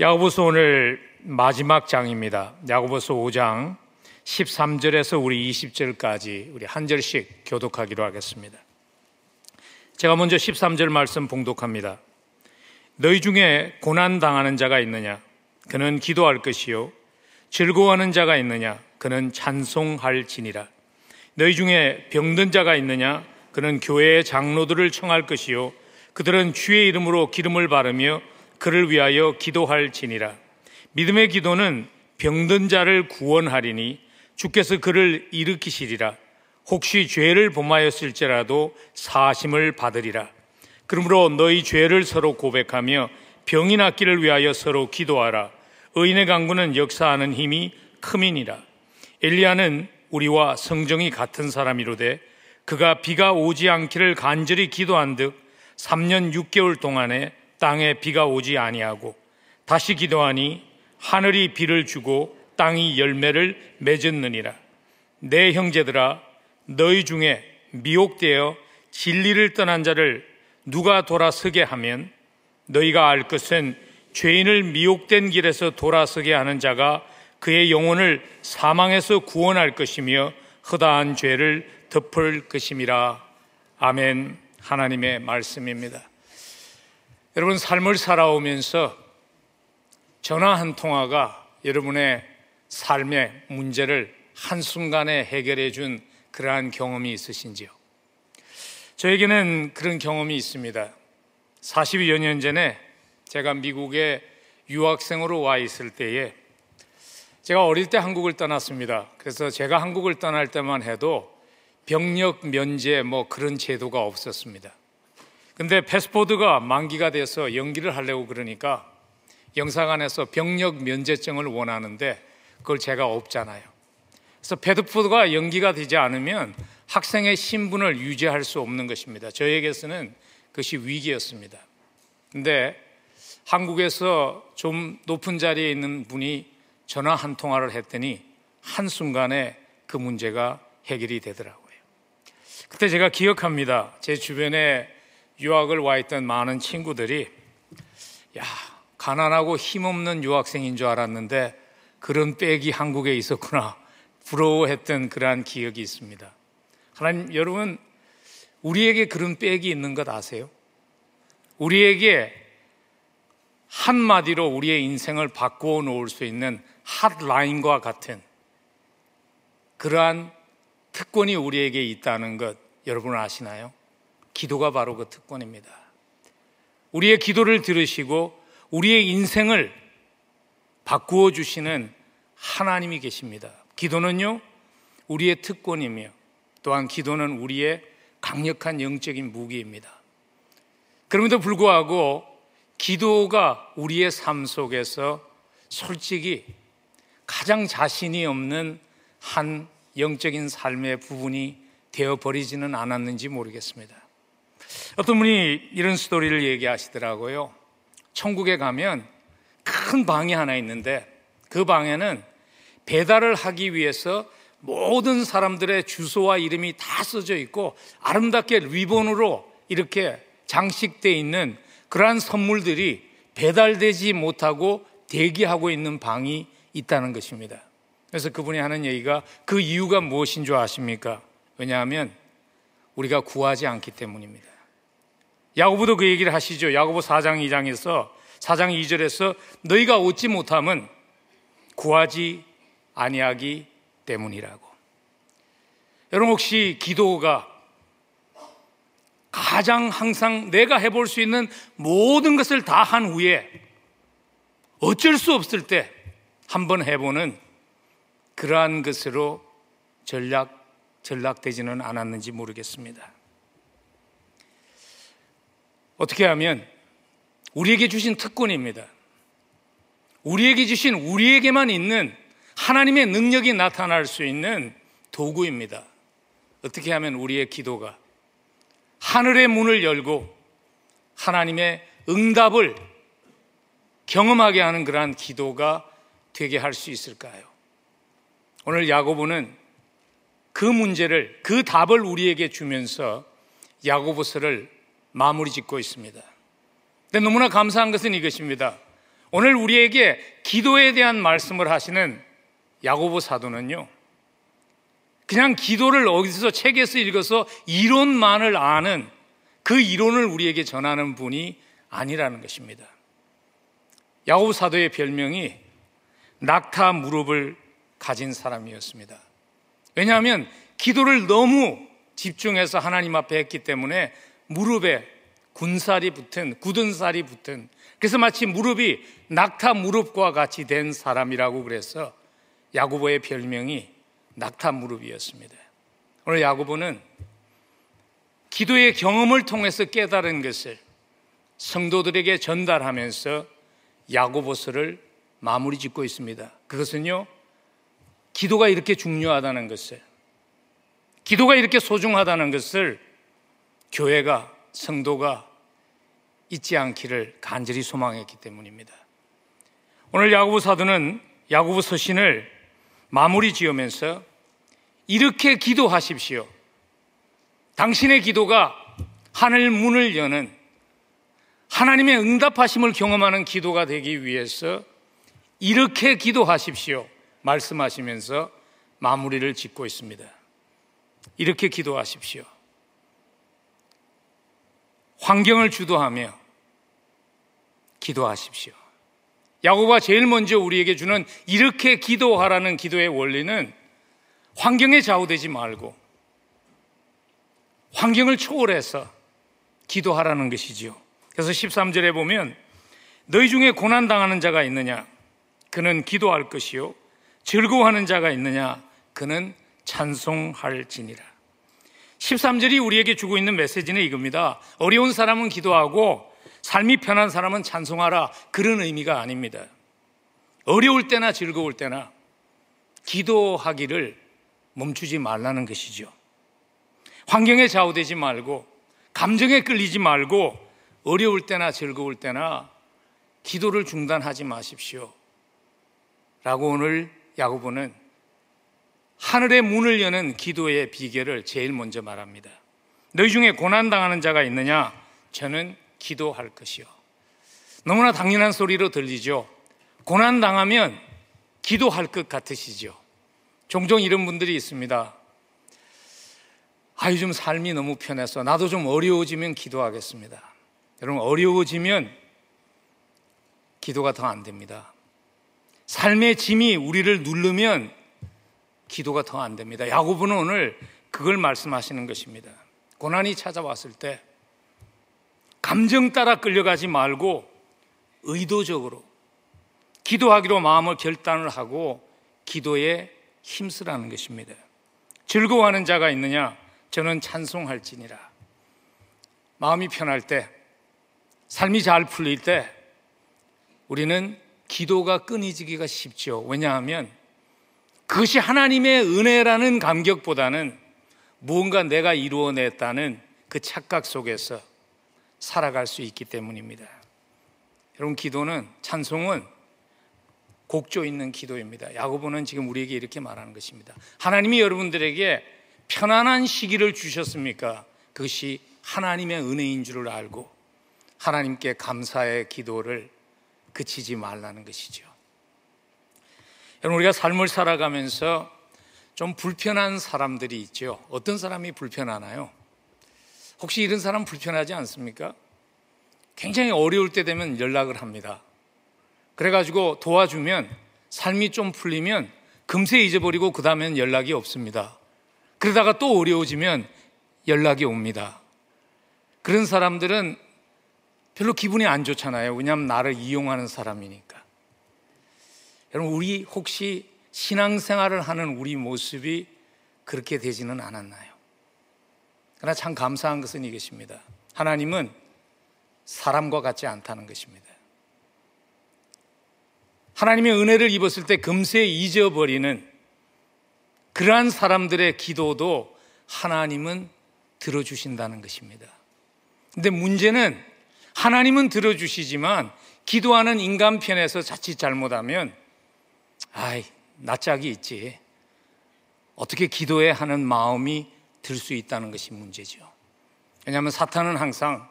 야고보서 오늘 마지막 장입니다. 야고보서 5장 13절에서 우리 20절까지 우리 한 절씩 교독하기로 하겠습니다. 제가 먼저 13절 말씀 봉독합니다. 너희 중에 고난 당하는 자가 있느냐? 그는 기도할 것이요. 즐거워하는 자가 있느냐? 그는 찬송할 지니라. 너희 중에 병든 자가 있느냐? 그는 교회의 장로들을 청할 것이요. 그들은 주의 이름으로 기름을 바르며 그를 위하여 기도할지니라. 믿음의 기도는 병든 자를 구원하리니 주께서 그를 일으키시리라. 혹시 죄를 범하였을지라도 사심을 받으리라. 그러므로 너희 죄를 서로 고백하며 병이 낫기를 위하여 서로 기도하라. 의인의 강구는 역사하는 힘이 크민이라. 엘리야는 우리와 성정이 같은 사람이로되 그가 비가 오지 않기를 간절히 기도한 듯 3년 6개월 동안에 땅에 비가 오지 아니하고 다시 기도하니 하늘이 비를 주고 땅이 열매를 맺었느니라. 내 형제들아 너희 중에 미혹되어 진리를 떠난 자를 누가 돌아서게 하면 너희가 알 것은 죄인을 미혹된 길에서 돌아서게 하는 자가 그의 영혼을 사망에서 구원할 것이며 허다한 죄를 덮을 것임이라. 아멘. 하나님의 말씀입니다. 여러분 삶을 살아오면서 전화 한 통화가 여러분의 삶의 문제를 한순간에 해결해 준 그러한 경험이 있으신지요? 저에게는 그런 경험이 있습니다. 40여 년 전에 제가 미국에 유학생으로 와 있을 때에 제가 어릴 때 한국을 떠났습니다. 그래서 제가 한국을 떠날 때만 해도 병력 면제 뭐 그런 제도가 없었습니다. 근데 패스포드가 만기가 돼서 연기를 하려고 그러니까 영사관에서 병력 면제증을 원하는데 그걸 제가 없잖아요. 그래서 패스포드가 연기가 되지 않으면 학생의 신분을 유지할 수 없는 것입니다. 저에게서는 그것이 위기였습니다. 근데 한국에서 좀 높은 자리에 있는 분이 전화 한 통화를 했더니 한순간에 그 문제가 해결이 되더라고요. 그때 제가 기억합니다. 제 주변에 유학을 와 있던 많은 친구들이 야, 가난하고 힘없는 유학생인 줄 알았는데 그런 백이 한국에 있었구나. 부러워했던 그러한 기억이 있습니다. 하나님, 여러분, 우리에게 그런 백이 있는 것 아세요? 우리에게 한마디로 우리의 인생을 바꾸어 놓을 수 있는 핫라인과 같은 그러한 특권이 우리에게 있다는 것 여러분 아시나요? 기도가 바로 그 특권입니다. 우리의 기도를 들으시고 우리의 인생을 바꾸어 주시는 하나님이 계십니다. 기도는요, 우리의 특권이며 또한 기도는 우리의 강력한 영적인 무기입니다. 그럼에도 불구하고 기도가 우리의 삶 속에서 솔직히 가장 자신이 없는 한 영적인 삶의 부분이 되어 버리지는 않았는지 모르겠습니다. 어떤 분이 이런 스토리를 얘기하시더라고요. 천국에 가면 큰 방이 하나 있는데 그 방에는 배달을 하기 위해서 모든 사람들의 주소와 이름이 다 써져 있고 아름답게 리본으로 이렇게 장식되어 있는 그러한 선물들이 배달되지 못하고 대기하고 있는 방이 있다는 것입니다. 그래서 그분이 하는 얘기가 그 이유가 무엇인 줄 아십니까? 왜냐하면 우리가 구하지 않기 때문입니다. 야고보도 그 얘기를 하시죠. 야고보 4장 2장에서 4장 2절에서 너희가 얻지 못함은 구하지 아니하기 때문이라고. 여러분 혹시 기도가 가장 항상 내가 해볼 수 있는 모든 것을 다 한 후에 어쩔 수 없을 때 한번 해보는 그러한 것으로 전략 전락되지는 않았는지 모르겠습니다. 어떻게 하면 우리에게 주신 특권입니다. 우리에게 주신 우리에게만 있는 하나님의 능력이 나타날 수 있는 도구입니다. 어떻게 하면 우리의 기도가 하늘의 문을 열고 하나님의 응답을 경험하게 하는 그러한 기도가 되게 할 수 있을까요? 오늘 야고보는 그 문제를 그 답을 우리에게 주면서 야고보서를 마무리 짓고 있습니다. 근데 너무나 감사한 것은 이것입니다. 오늘 우리에게 기도에 대한 말씀을 하시는 야고보 사도는요. 그냥 기도를 어디서 책에서 읽어서 이론만을 아는 그 이론을 우리에게 전하는 분이 아니라는 것입니다. 야고보 사도의 별명이 낙타 무릎을 가진 사람이었습니다. 왜냐하면 기도를 너무 집중해서 하나님 앞에 했기 때문에 무릎에 군살이 붙은 굳은 살이 붙은 그래서 마치 무릎이 낙타 무릎과 같이 된 사람이라고 그래서 야고보의 별명이 낙타 무릎이었습니다. 오늘 야고보는 기도의 경험을 통해서 깨달은 것을 성도들에게 전달하면서 야고보서를 마무리 짓고 있습니다. 그것은요, 기도가 이렇게 중요하다는 것을, 기도가 이렇게 소중하다는 것을 교회가, 성도가 잊지 않기를 간절히 소망했기 때문입니다. 오늘 야구부 사도는 야구부 서신을 마무리 지으면서 이렇게 기도하십시오. 당신의 기도가 하늘 문을 여는 하나님의 응답하심을 경험하는 기도가 되기 위해서 이렇게 기도하십시오. 말씀하시면서 마무리를 짓고 있습니다. 이렇게 기도하십시오. 환경을 주도하며 기도하십시오. 야고보가 제일 먼저 우리에게 주는 이렇게 기도하라는 기도의 원리는 환경에 좌우되지 말고 환경을 초월해서 기도하라는 것이지요. 그래서 13절에 보면 너희 중에 고난 당하는 자가 있느냐 그는 기도할 것이요 즐거워하는 자가 있느냐 그는 찬송할지니라. 13절이 우리에게 주고 있는 메시지는 이겁니다. 어려운 사람은 기도하고 삶이 편한 사람은 찬송하라. 그런 의미가 아닙니다. 어려울 때나 즐거울 때나 기도하기를 멈추지 말라는 것이죠. 환경에 좌우되지 말고 감정에 끌리지 말고 어려울 때나 즐거울 때나 기도를 중단하지 마십시오. 라고 오늘 야고보는 하늘의 문을 여는 기도의 비결을 제일 먼저 말합니다. 너희 중에 고난당하는 자가 있느냐? 저는 기도할 것이요. 너무나 당연한 소리로 들리죠. 고난당하면 기도할 것 같으시죠. 종종 이런 분들이 있습니다. 아, 요즘 삶이 너무 편해서 나도 좀 어려워지면 기도하겠습니다. 여러분, 어려워지면 기도가 더 안 됩니다. 삶의 짐이 우리를 누르면 기도가 더 안 됩니다. 야고보는 오늘 그걸 말씀하시는 것입니다. 고난이 찾아왔을 때 감정 따라 끌려가지 말고 의도적으로 기도하기로 마음을 결단을 하고 기도에 힘쓰라는 것입니다. 즐거워하는 자가 있느냐? 저는 찬송할지니라. 마음이 편할 때, 삶이 잘 풀릴 때, 우리는 기도가 끊이지기가 쉽죠. 왜냐하면 그것이 하나님의 은혜라는 감격보다는 무언가 내가 이루어냈다는 그 착각 속에서 살아갈 수 있기 때문입니다. 여러분, 기도는, 찬송은 곡조 있는 기도입니다. 야고보는 지금 우리에게 이렇게 말하는 것입니다. 하나님이 여러분들에게 편안한 시기를 주셨습니까? 그것이 하나님의 은혜인 줄을 알고 하나님께 감사의 기도를 그치지 말라는 것이죠. 여러분, 우리가 삶을 살아가면서 좀 불편한 사람들이 있죠. 어떤 사람이 불편하나요? 혹시 이런 사람 불편하지 않습니까? 굉장히 어려울 때 되면 연락을 합니다. 그래가지고 도와주면 삶이 좀 풀리면 금세 잊어버리고 그 다음엔 연락이 없습니다. 그러다가 또 어려워지면 연락이 옵니다. 그런 사람들은 별로 기분이 안 좋잖아요. 왜냐하면 나를 이용하는 사람이니까. 여러분, 우리 혹시 신앙생활을 하는 우리 모습이 그렇게 되지는 않았나요? 그러나 참 감사한 것은 이것입니다. 하나님은 사람과 같지 않다는 것입니다. 하나님의 은혜를 입었을 때 금세 잊어버리는 그러한 사람들의 기도도 하나님은 들어주신다는 것입니다. 근데 문제는 하나님은 들어주시지만 기도하는 인간 편에서 자칫 잘못하면 아이, 낯짝이 있지. 어떻게 기도해 하는 마음이 들 수 있다는 것이 문제죠. 왜냐하면 사탄은 항상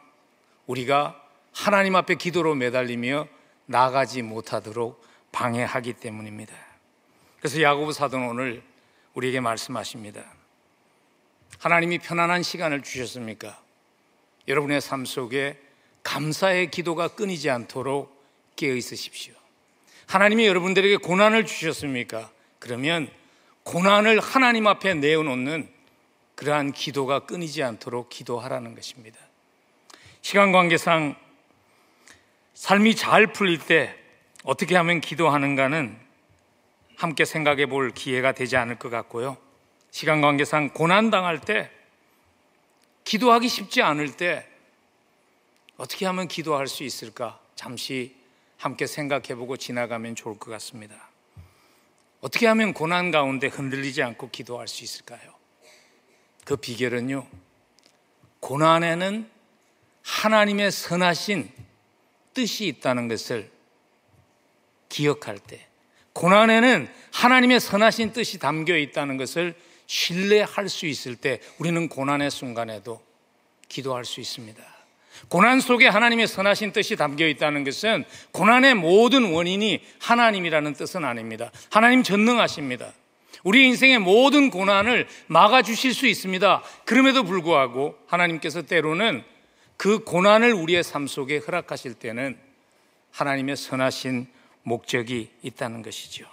우리가 하나님 앞에 기도로 매달리며 나가지 못하도록 방해하기 때문입니다. 그래서 야고보 사도는 오늘 우리에게 말씀하십니다. 하나님이 편안한 시간을 주셨습니까? 여러분의 삶 속에 감사의 기도가 끊이지 않도록 깨어 있으십시오. 하나님이 여러분들에게 고난을 주셨습니까? 그러면 고난을 하나님 앞에 내어놓는 그러한 기도가 끊이지 않도록 기도하라는 것입니다. 시간 관계상 삶이 잘 풀릴 때 어떻게 하면 기도하는가는 함께 생각해 볼 기회가 되지 않을 것 같고요. 시간 관계상 고난 당할 때 기도하기 쉽지 않을 때 어떻게 하면 기도할 수 있을까? 잠시 함께 생각해 보고 지나가면 좋을 것 같습니다. 어떻게 하면 고난 가운데 흔들리지 않고 기도할 수 있을까요? 그 비결은요, 고난에는 하나님의 선하신 뜻이 있다는 것을 기억할 때, 고난에는 하나님의 선하신 뜻이 담겨 있다는 것을 신뢰할 수 있을 때, 우리는 고난의 순간에도 기도할 수 있습니다. 고난 속에 하나님의 선하신 뜻이 담겨 있다는 것은 고난의 모든 원인이 하나님이라는 뜻은 아닙니다. 하나님 전능하십니다. 우리 인생의 모든 고난을 막아주실 수 있습니다. 그럼에도 불구하고 하나님께서 때로는 그 고난을 우리의 삶 속에 허락하실 때는 하나님의 선하신 목적이 있다는 것이죠.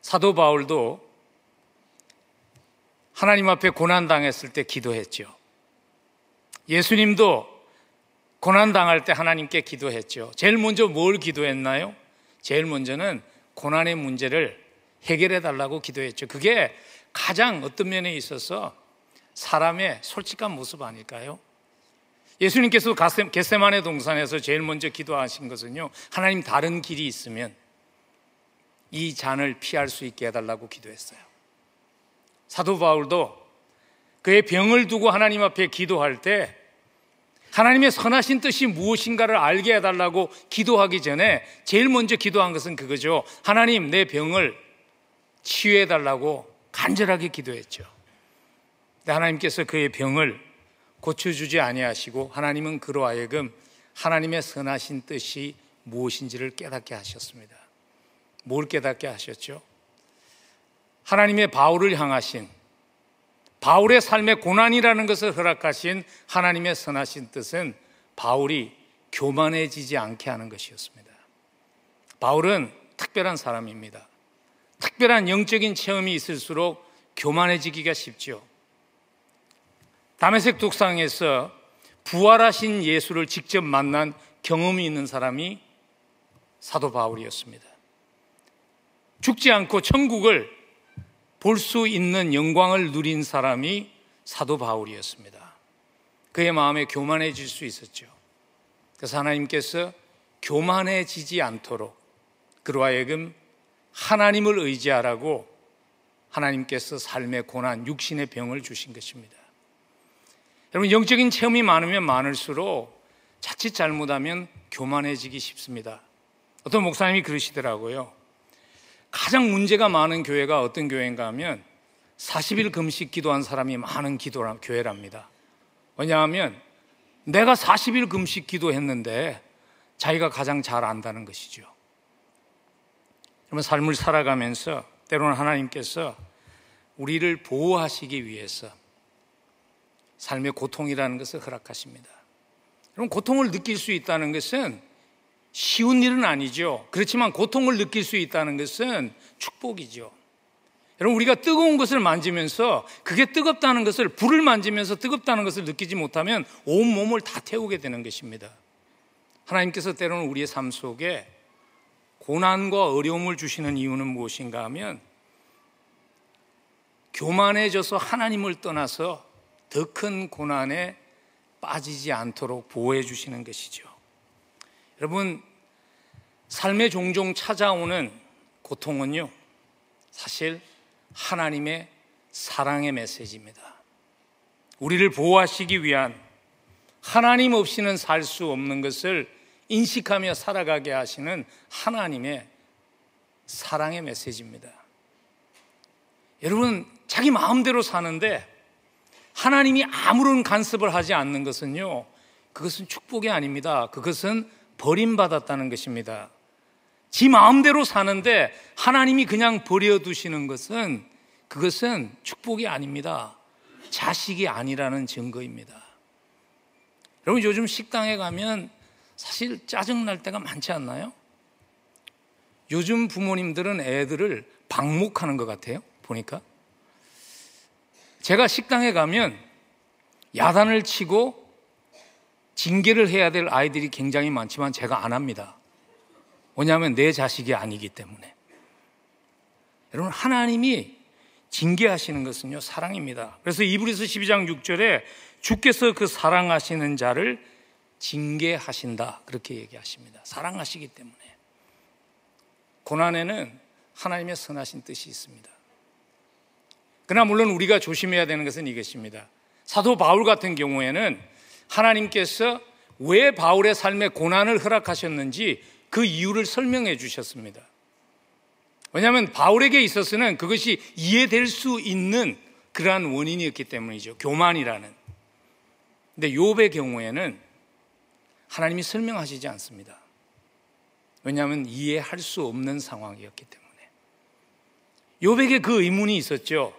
사도 바울도 하나님 앞에 고난당했을 때 기도했죠. 예수님도 고난당할 때 하나님께 기도했죠. 제일 먼저 뭘 기도했나요? 제일 먼저는 고난의 문제를 해결해 달라고 기도했죠. 그게 가장 어떤 면에 있어서 사람의 솔직한 모습 아닐까요? 예수님께서 겟세만의 동산에서 제일 먼저 기도하신 것은요. 하나님 다른 길이 있으면 이 잔을 피할 수 있게 해달라고 기도했어요. 사도 바울도 그의 병을 두고 하나님 앞에 기도할 때 하나님의 선하신 뜻이 무엇인가를 알게 해달라고 기도하기 전에 제일 먼저 기도한 것은 그거죠. 하나님, 내 병을 치유해달라고 간절하게 기도했죠. 하나님께서 그의 병을 고쳐주지 아니하시고 하나님은 그로 하여금 하나님의 선하신 뜻이 무엇인지를 깨닫게 하셨습니다. 뭘 깨닫게 하셨죠? 하나님의 바울을 향하신 바울의 삶의 고난이라는 것을 허락하신 하나님의 선하신 뜻은 바울이 교만해지지 않게 하는 것이었습니다. 바울은 특별한 사람입니다. 특별한 영적인 체험이 있을수록 교만해지기가 쉽죠. 담에색 독상에서 부활하신 예수를 직접 만난 경험이 있는 사람이 사도 바울이었습니다. 죽지 않고 천국을 볼 수 있는 영광을 누린 사람이 사도 바울이었습니다. 그의 마음에 교만해질 수 있었죠. 그래서 하나님께서 교만해지지 않도록 그로 하여금 하나님을 의지하라고 하나님께서 삶의 고난, 육신의 병을 주신 것입니다. 여러분, 영적인 체험이 많으면 많을수록 자칫 잘못하면 교만해지기 쉽습니다. 어떤 목사님이 그러시더라고요. 가장 문제가 많은 교회가 어떤 교회인가 하면 40일 금식 기도한 사람이 많은 기도라, 교회랍니다. 왜냐하면 내가 40일 금식 기도했는데 자기가 가장 잘 안다는 것이죠. 그러면 삶을 살아가면서 때로는 하나님께서 우리를 보호하시기 위해서 삶의 고통이라는 것을 허락하십니다. 그럼 고통을 느낄 수 있다는 것은 쉬운 일은 아니죠. 그렇지만 고통을 느낄 수 있다는 것은 축복이죠. 여러분, 우리가 뜨거운 것을 만지면서 그게 뜨겁다는 것을, 불을 만지면서 뜨겁다는 것을 느끼지 못하면 온 몸을 다 태우게 되는 것입니다. 하나님께서 때로는 우리의 삶 속에 고난과 어려움을 주시는 이유는 무엇인가 하면 교만해져서 하나님을 떠나서 더 큰 고난에 빠지지 않도록 보호해 주시는 것이죠. 여러분, 삶에 종종 찾아오는 고통은요, 사실 하나님의 사랑의 메시지입니다. 우리를 보호하시기 위한 하나님 없이는 살 수 없는 것을 인식하며 살아가게 하시는 하나님의 사랑의 메시지입니다. 여러분, 자기 마음대로 사는데 하나님이 아무런 간섭을 하지 않는 것은요, 그것은 축복이 아닙니다. 그것은 버림받았다는 것입니다. 지 마음대로 사는데 하나님이 그냥 버려두시는 것은 그것은 축복이 아닙니다. 자식이 아니라는 증거입니다. 여러분 요즘 식당에 가면 사실 짜증날 때가 많지 않나요? 요즘 부모님들은 애들을 방목하는 것 같아요. 보니까. 제가 식당에 가면 야단을 치고 징계를 해야 될 아이들이 굉장히 많지만 제가 안 합니다. 왜냐하면 내 자식이 아니기 때문에. 여러분, 하나님이 징계하시는 것은요, 사랑입니다. 그래서 이브리스 12장 6절에 주께서 그 사랑하시는 자를 징계하신다. 그렇게 얘기하십니다. 사랑하시기 때문에. 고난에는 하나님의 선하신 뜻이 있습니다. 그러나 물론 우리가 조심해야 되는 것은 이것입니다. 사도 바울 같은 경우에는 하나님께서 왜 바울의 삶에 고난을 허락하셨는지 그 이유를 설명해 주셨습니다. 왜냐하면 바울에게 있어서는 그것이 이해될 수 있는 그러한 원인이었기 때문이죠. 교만이라는. 근데 욥의 경우에는 하나님이 설명하시지 않습니다. 왜냐하면 이해할 수 없는 상황이었기 때문에. 욥에게 그 의문이 있었죠.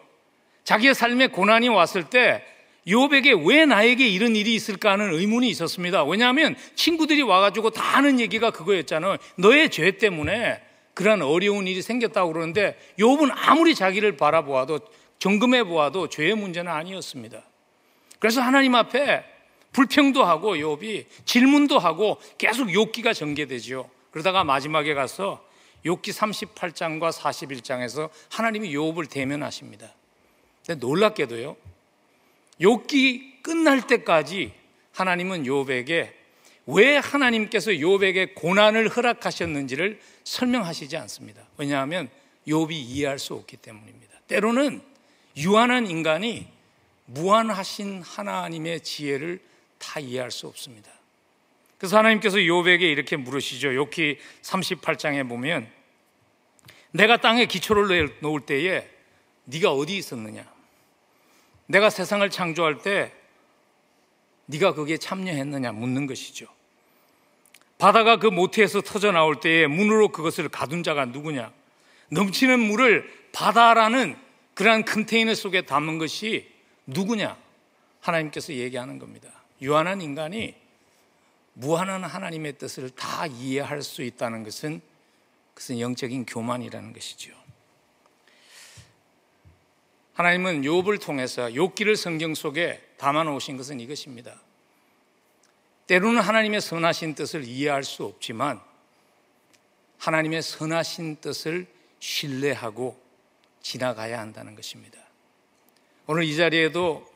자기의 삶에 고난이 왔을 때 욥에게 왜 나에게 이런 일이 있을까 하는 의문이 있었습니다. 왜냐하면 친구들이 와가지고 다 하는 얘기가 그거였잖아요. 너의 죄 때문에 그러한 어려운 일이 생겼다고 그러는데 욥은 아무리 자기를 바라보아도 점검해 보아도 죄의 문제는 아니었습니다. 그래서 하나님 앞에 불평도 하고 욥이 질문도 하고 계속 욥기가 전개되죠. 그러다가 마지막에 가서 욥기 38장과 41장에서 하나님이 욥을 대면하십니다. 근데 놀랍게도요. 욥기 끝날 때까지 하나님은 욥에게 왜 하나님께서 욥에게 고난을 허락하셨는지를 설명하시지 않습니다. 왜냐하면 욥이 이해할 수 없기 때문입니다. 때로는 유한한 인간이 무한하신 하나님의 지혜를 다 이해할 수 없습니다. 그래서 하나님께서 욥에게 이렇게 물으시죠. 욥기 38장에 보면 내가 땅에 기초를 놓을 때에 네가 어디 있었느냐? 내가 세상을 창조할 때 네가 거기에 참여했느냐 묻는 것이죠. 바다가 그 모태에서 터져 나올 때에 문으로 그것을 가둔 자가 누구냐? 넘치는 물을 바다라는 그러한 컨테이너 속에 담은 것이 누구냐? 하나님께서 얘기하는 겁니다. 유한한 인간이 무한한 하나님의 뜻을 다 이해할 수 있다는 것은 그것은 영적인 교만이라는 것이죠. 하나님은 욥을 통해서 욥기를 성경 속에 담아 놓으신 것은 이것입니다. 때로는 하나님의 선하신 뜻을 이해할 수 없지만 하나님의 선하신 뜻을 신뢰하고 지나가야 한다는 것입니다. 오늘 이 자리에도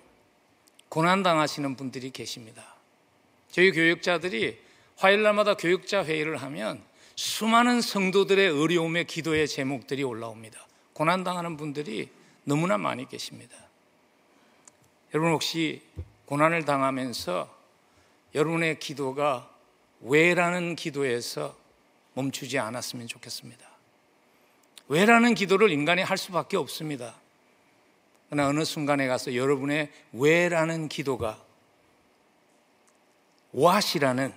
고난당하시는 분들이 계십니다. 저희 교육자들이 화요일날마다 교육자 회의를 하면 수많은 성도들의 어려움의 기도의 제목들이 올라옵니다. 고난당하는 분들이 너무나 많이 계십니다. 여러분 혹시 고난을 당하면서 여러분의 기도가 왜라는 기도에서 멈추지 않았으면 좋겠습니다. 왜라는 기도를 인간이 할 수밖에 없습니다. 그러나 어느 순간에 가서 여러분의 왜라는 기도가 와시라는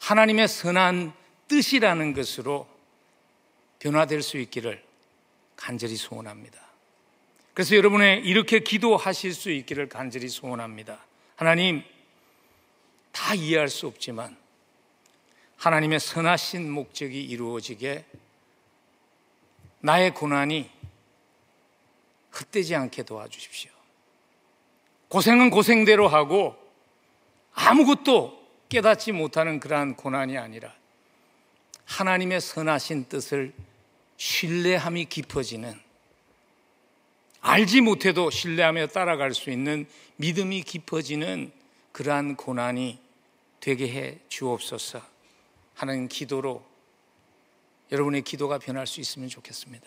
하나님의 선한 뜻이라는 것으로 변화될 수 있기를 간절히 소원합니다. 그래서 여러분의 이렇게 기도하실 수 있기를 간절히 소원합니다. 하나님, 다 이해할 수 없지만 하나님의 선하신 목적이 이루어지게 나의 고난이 헛되지 않게 도와주십시오. 고생은 고생대로 하고 아무것도 깨닫지 못하는 그러한 고난이 아니라 하나님의 선하신 뜻을 신뢰함이 깊어지는 알지 못해도 신뢰하며 따라갈 수 있는 믿음이 깊어지는 그러한 고난이 되게 해 주옵소서 하는 기도로 여러분의 기도가 변할 수 있으면 좋겠습니다.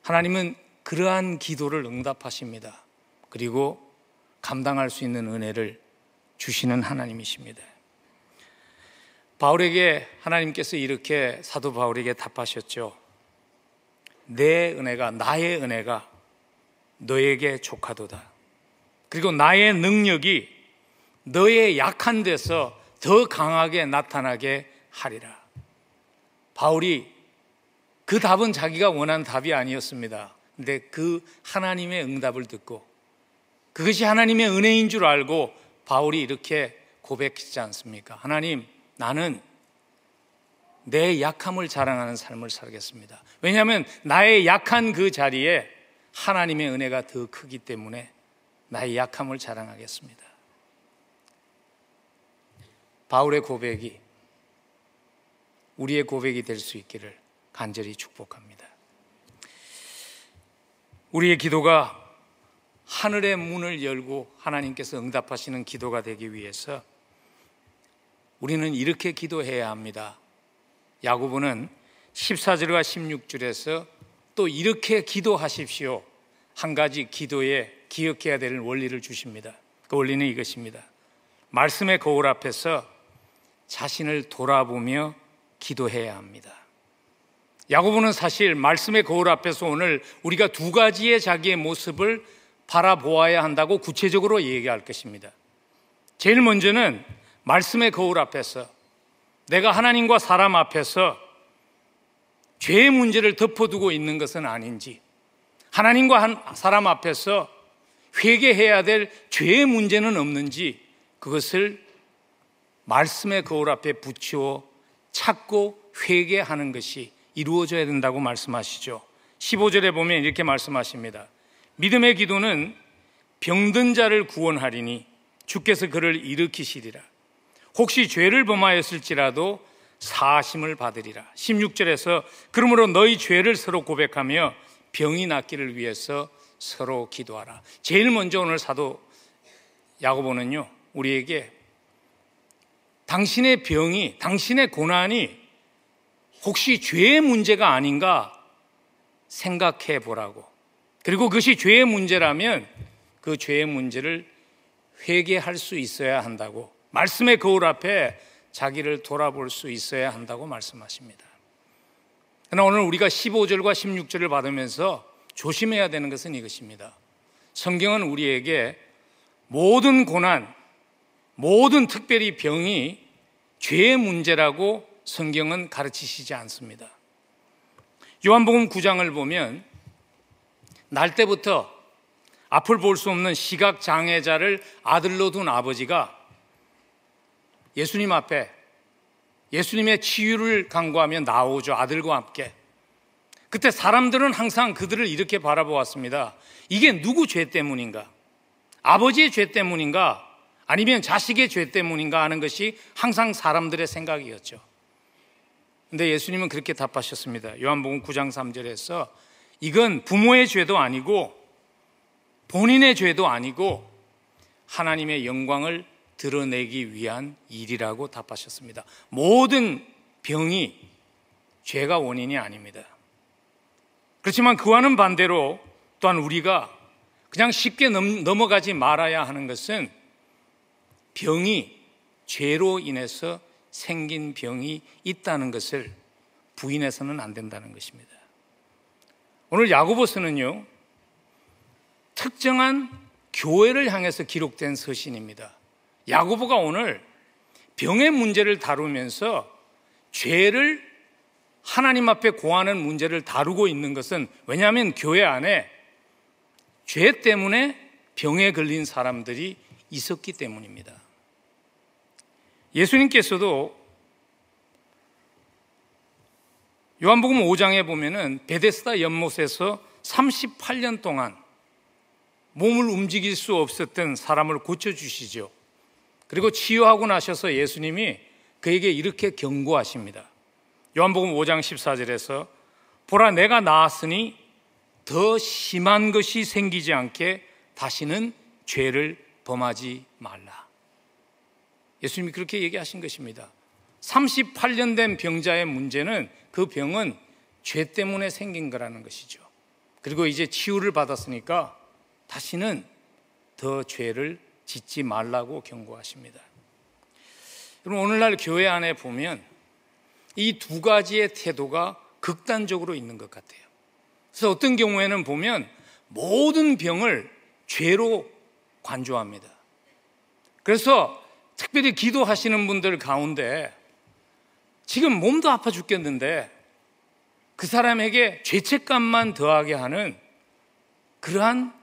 하나님은 그러한 기도를 응답하십니다. 그리고 감당할 수 있는 은혜를 주시는 하나님이십니다. 바울에게 하나님께서 이렇게 사도 바울에게 답하셨죠. 내 은혜가, 나의 은혜가 너에게 족하도다. 그리고 나의 능력이 너의 약한 데서 더 강하게 나타나게 하리라. 바울이 그 답은 자기가 원한 답이 아니었습니다. 근데 그 하나님의 응답을 듣고 그것이 하나님의 은혜인 줄 알고 바울이 이렇게 고백했지 않습니까? 하나님, 나는 내 약함을 자랑하는 삶을 살겠습니다. 왜냐하면 나의 약한 그 자리에 하나님의 은혜가 더 크기 때문에 나의 약함을 자랑하겠습니다. 바울의 고백이 우리의 고백이 될 수 있기를 간절히 축복합니다. 우리의 기도가 하늘의 문을 열고 하나님께서 응답하시는 기도가 되기 위해서 우리는 이렇게 기도해야 합니다. 야고보는 14절과 16절에서 또 이렇게 기도하십시오. 한 가지 기도에 기억해야 될 원리를 주십니다. 그 원리는 이것입니다. 말씀의 거울 앞에서 자신을 돌아보며 기도해야 합니다. 야고보는 사실 말씀의 거울 앞에서 오늘 우리가 두 가지의 자기의 모습을 바라보아야 한다고 구체적으로 얘기할 것입니다. 제일 먼저는 말씀의 거울 앞에서 내가 하나님과 사람 앞에서 죄의 문제를 덮어두고 있는 것은 아닌지, 하나님과 사람 앞에서 회개해야 될 죄의 문제는 없는지 그것을 말씀의 거울 앞에 붙여 찾고 회개하는 것이 이루어져야 된다고 말씀하시죠. 15절에 보면 이렇게 말씀하십니다. 믿음의 기도는 병든 자를 구원하리니 주께서 그를 일으키시리라. 혹시 죄를 범하였을지라도 사심을 받으리라. 16절에서 그러므로 너희 죄를 서로 고백하며 병이 낫기를 위해서 서로 기도하라. 제일 먼저 오늘 사도 야고보는요, 우리에게 당신의 병이, 당신의 고난이 혹시 죄의 문제가 아닌가 생각해 보라고. 그리고 그것이 죄의 문제라면 그 죄의 문제를 회개할 수 있어야 한다고. 말씀의 거울 앞에 자기를 돌아볼 수 있어야 한다고 말씀하십니다. 그러나 오늘 우리가 15절과 16절을 받으면서 조심해야 되는 것은 이것입니다. 성경은 우리에게 모든 고난, 모든 특별히 병이 죄의 문제라고 성경은 가르치시지 않습니다. 요한복음 9장을 보면 날 때부터 앞을 볼 수 없는 시각 장애자를 아들로 둔 아버지가 예수님 앞에 예수님의 치유를 강구하며 나오죠. 아들과 함께. 그때 사람들은 항상 그들을 이렇게 바라보았습니다. 이게 누구 죄 때문인가? 아버지의 죄 때문인가? 아니면 자식의 죄 때문인가 하는 것이 항상 사람들의 생각이었죠. 근데 예수님은 그렇게 답하셨습니다. 요한복음 9장 3절에서 이건 부모의 죄도 아니고 본인의 죄도 아니고 하나님의 영광을 드러내기 위한 일이라고 답하셨습니다. 모든 병이 죄가 원인이 아닙니다. 그렇지만 그와는 반대로 또한 우리가 그냥 쉽게 넘어가지 말아야 하는 것은 병이 죄로 인해서 생긴 병이 있다는 것을 부인해서는 안 된다는 것입니다. 오늘 야고보서는요, 특정한 교회를 향해서 기록된 서신입니다. 야고보가 오늘 병의 문제를 다루면서 죄를 하나님 앞에 고하는 문제를 다루고 있는 것은 왜냐하면 교회 안에 죄 때문에 병에 걸린 사람들이 있었기 때문입니다. 예수님께서도 요한복음 5장에 보면은 베데스다 연못에서 38년 동안 몸을 움직일 수 없었던 사람을 고쳐주시죠. 그리고 치유하고 나셔서 예수님이 그에게 이렇게 경고하십니다. 요한복음 5장 14절에서 보라 내가 나았으니 더 심한 것이 생기지 않게 다시는 죄를 범하지 말라. 예수님이 그렇게 얘기하신 것입니다. 38년 된 병자의 문제는 그 병은 죄 때문에 생긴 거라는 것이죠. 그리고 이제 치유를 받았으니까 다시는 더 죄를 짓지 말라고 경고하십니다. 그럼 오늘날 교회 안에 보면 이 두 가지의 태도가 극단적으로 있는 것 같아요. 그래서 어떤 경우에는 보면 모든 병을 죄로 관조합니다. 그래서 특별히 기도하시는 분들 가운데 지금 몸도 아파 죽겠는데 그 사람에게 죄책감만 더하게 하는 그러한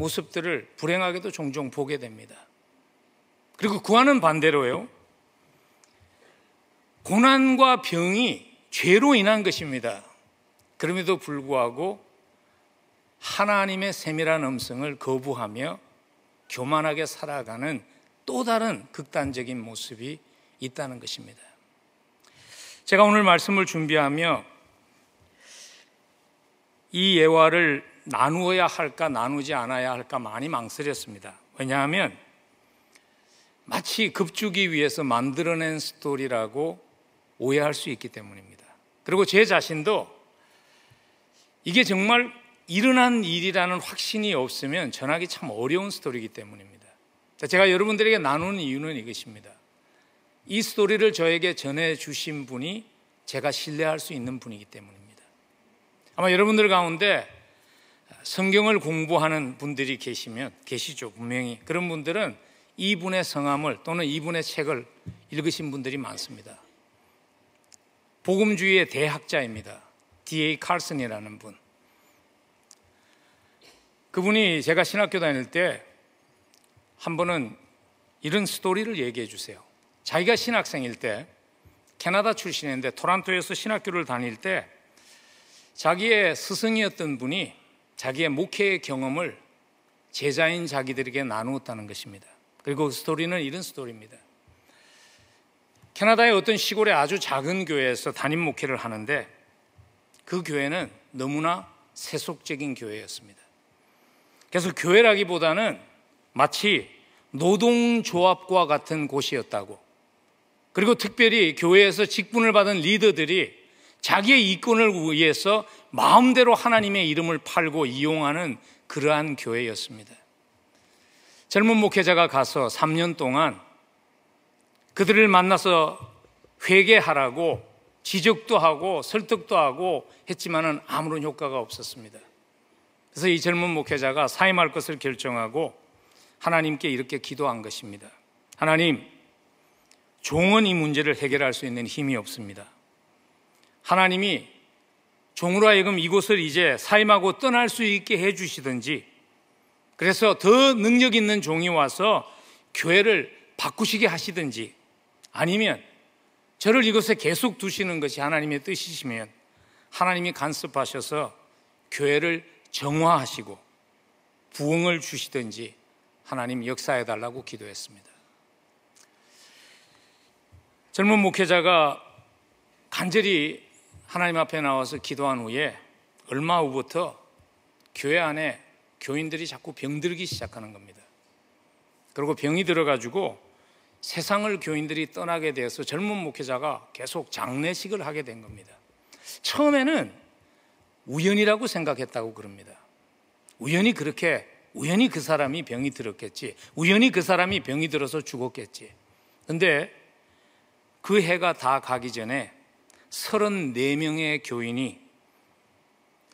모습들을 불행하게도 종종 보게 됩니다. 그리고 구하는 반대로요. 고난과 병이 죄로 인한 것입니다. 그럼에도 불구하고 하나님의 세밀한 음성을 거부하며 교만하게 살아가는 또 다른 극단적인 모습이 있다는 것입니다. 제가 오늘 말씀을 준비하며 이 예화를 나누어야 할까 나누지 않아야 할까 많이 망설였습니다. 왜냐하면 마치 급주기 위해서 만들어낸 스토리라고 오해할 수 있기 때문입니다. 그리고 제 자신도 이게 정말 일어난 일이라는 확신이 없으면 전하기 참 어려운 스토리이기 때문입니다. 제가 여러분들에게 나누는 이유는 이것입니다. 이 스토리를 저에게 전해 주신 분이 제가 신뢰할 수 있는 분이기 때문입니다. 아마 여러분들 가운데 성경을 공부하는 분들이 계시면 계시죠 분명히 그런 분들은 이분의 성함을 또는 이분의 책을 읽으신 분들이 많습니다. 복음주의의 대학자입니다. D.A. 칼슨이라는 분. 그분이 제가 신학교 다닐 때 한 번은 이런 스토리를 얘기해 주세요. 자기가 신학생일 때 캐나다 출신인데 토란토에서 신학교를 다닐 때 자기의 스승이었던 분이 자기의 목회의 경험을 제자인 자기들에게 나누었다는 것입니다. 그리고 그 스토리는 이런 스토리입니다. 캐나다의 어떤 시골의 아주 작은 교회에서 담임 목회를 하는데 그 교회는 너무나 세속적인 교회였습니다. 그래서 교회라기보다는 마치 노동조합과 같은 곳이었다고. 그리고 특별히 교회에서 직분을 받은 리더들이 자기의 이권을 위해서 마음대로 하나님의 이름을 팔고 이용하는 그러한 교회였습니다. 젊은 목회자가 가서 3년 동안 그들을 만나서 회개하라고 지적도 하고 설득도 하고 했지만은 아무런 효과가 없었습니다. 그래서 이 젊은 목회자가 사임할 것을 결정하고 하나님께 이렇게 기도한 것입니다. 하나님, 종은 이 문제를 해결할 수 있는 힘이 없습니다. 하나님이 종으로 하여금 이곳을 이제 사임하고 떠날 수 있게 해주시든지 그래서 더 능력 있는 종이 와서 교회를 바꾸시게 하시든지 아니면 저를 이곳에 계속 두시는 것이 하나님의 뜻이시면 하나님이 간섭하셔서 교회를 정화하시고 부흥을 주시든지 하나님 역사해 달라고 기도했습니다. 젊은 목회자가 간절히 하나님 앞에 나와서 기도한 후에 얼마 후부터 교회 안에 교인들이 자꾸 병들기 시작하는 겁니다. 그리고 병이 들어가지고 세상을 교인들이 떠나게 되어서 젊은 목회자가 계속 장례식을 하게 된 겁니다. 처음에는 우연이라고 생각했다고 그럽니다. 우연히 그렇게, 우연히 그 사람이 병이 들었겠지. 우연히 그 사람이 병이 들어서 죽었겠지. 근데 그 해가 다 가기 전에 34명의 교인이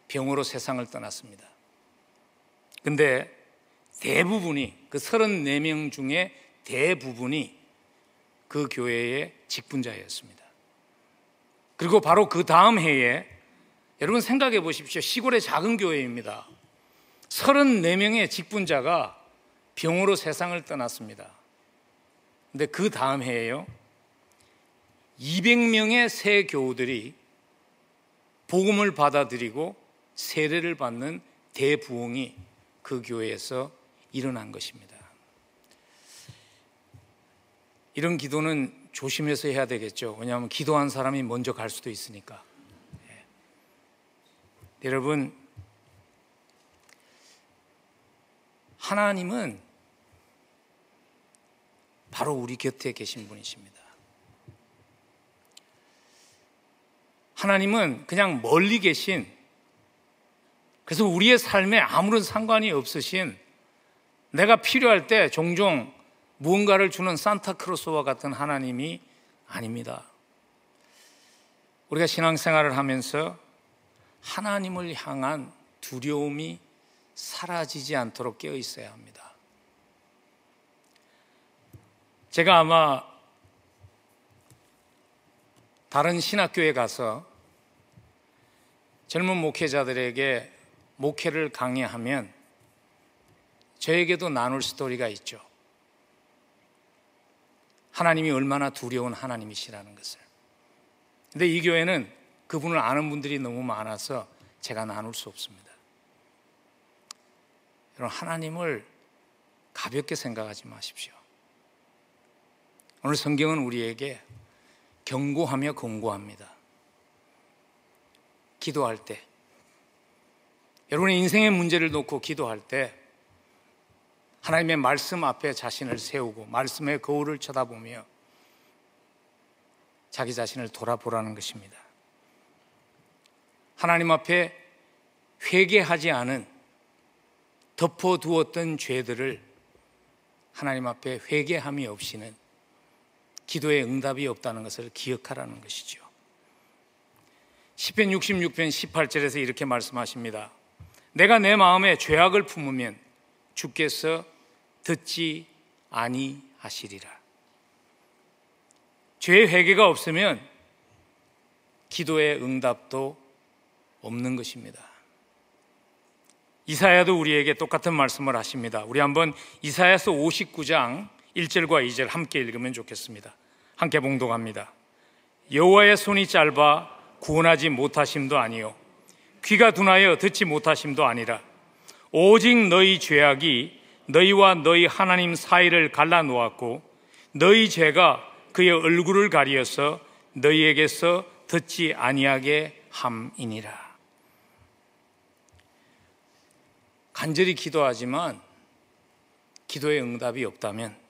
병으로 세상을 떠났습니다. 근데 대부분이, 그 34명 중에 대부분이 그 교회의 직분자였습니다. 그리고 바로 그 다음 해에 여러분 생각해 보십시오. 시골의 작은 교회입니다. 34명의 직분자가 병으로 세상을 떠났습니다. 근데 그 다음 해에요. 200명의 새 교우들이 복음을 받아들이고 세례를 받는 대부흥이 그 교회에서 일어난 것입니다. 이런 기도는 조심해서 해야 되겠죠. 왜냐하면 기도한 사람이 먼저 갈 수도 있으니까. 네. 여러분, 하나님은 바로 우리 곁에 계신 분이십니다. 하나님은 그냥 멀리 계신 그래서 우리의 삶에 아무런 상관이 없으신 내가 필요할 때 종종 무언가를 주는 산타크로스와 같은 하나님이 아닙니다. 우리가 신앙생활을 하면서 하나님을 향한 두려움이 사라지지 않도록 깨어 있어야 합니다. 제가 아마 다른 신학교에 가서 젊은 목회자들에게 목회를 강의하면 저에게도 나눌 스토리가 있죠. 하나님이 얼마나 두려운 하나님이시라는 것을. 근데 이 교회는 그분을 아는 분들이 너무 많아서 제가 나눌 수 없습니다. 여러분, 하나님을 가볍게 생각하지 마십시오. 오늘 성경은 우리에게 경고하며 권고합니다. 기도할 때, 여러분의 인생의 문제를 놓고 기도할 때, 하나님의 말씀 앞에 자신을 세우고 말씀의 거울을 쳐다보며 자기 자신을 돌아보라는 것입니다. 하나님 앞에 회개하지 않은 덮어두었던 죄들을 하나님 앞에 회개함이 없이는 기도에 응답이 없다는 것을 기억하라는 것이죠. 10편 66편 18절에서 이렇게 말씀하십니다. 내가 내 마음에 죄악을 품으면 주께서 듣지 아니하시리라. 죄의 회개가 없으면 기도의 응답도 없는 것입니다. 이사야도 우리에게 똑같은 말씀을 하십니다. 우리 한번 이사야서 59장 1절과 2절 함께 읽으면 좋겠습니다. 함께 봉독합니다. 여호와의 손이 짧아 구원하지 못하심도 아니요 귀가 둔하여 듣지 못하심도 아니라 오직 너희 죄악이 너희와 너희 하나님 사이를 갈라 놓았고 너희 죄가 그의 얼굴을 가리어서 너희에게서 듣지 아니하게 함이니라. 간절히 기도하지만 기도의 응답이 없다면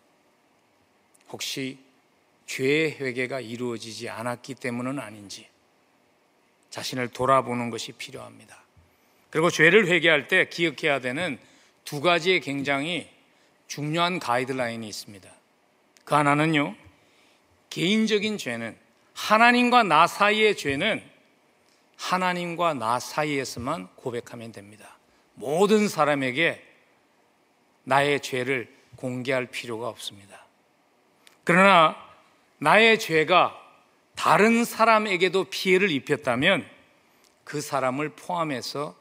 혹시 죄의 회개가 이루어지지 않았기 때문은 아닌지 자신을 돌아보는 것이 필요합니다. 그리고 죄를 회개할 때 기억해야 되는 두 가지의 굉장히 중요한 가이드라인이 있습니다. 그 하나는요, 개인적인 죄는 하나님과 나 사이의 죄는 하나님과 나 사이에서만 고백하면 됩니다. 모든 사람에게 나의 죄를 공개할 필요가 없습니다. 그러나 나의 죄가 다른 사람에게도 피해를 입혔다면 그 사람을 포함해서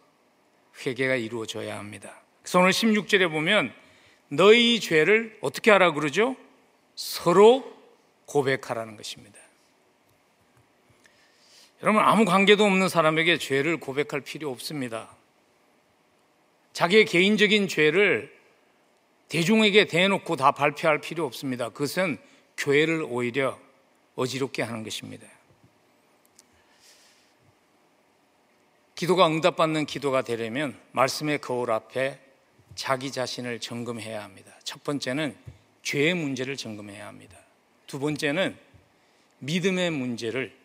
회개가 이루어져야 합니다. 그래서 오늘 16절에 보면 너희 죄를 어떻게 하라 그러죠? 서로 고백하라는 것입니다. 여러분 아무 관계도 없는 사람에게 죄를 고백할 필요 없습니다. 자기의 개인적인 죄를 대중에게 대놓고 다 발표할 필요 없습니다. 그것은 교회를 오히려 어지럽게 하는 것입니다. 기도가 응답받는 기도가 되려면 말씀의 거울 앞에 자기 자신을 점검해야 합니다. 첫 번째는 죄의 문제를 점검해야 합니다. 두 번째는 믿음의 문제를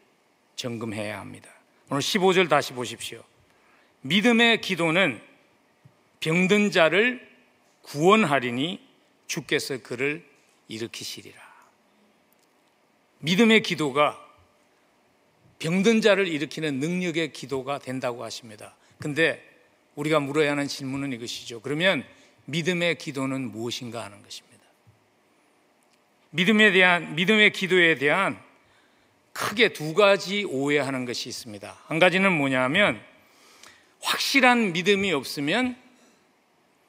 점검해야 합니다. 오늘 15절 다시 보십시오. 믿음의 기도는 병든 자를 구원하리니 주께서 그를 일으키시리라. 믿음의 기도가 병든 자를 일으키는 능력의 기도가 된다고 하십니다. 근데 우리가 물어야 하는 질문은 이것이죠. 그러면 믿음의 기도는 무엇인가 하는 것입니다. 믿음에 대한, 믿음의 기도에 대한 크게 두 가지 오해하는 것이 있습니다. 한 가지는 뭐냐면 확실한 믿음이 없으면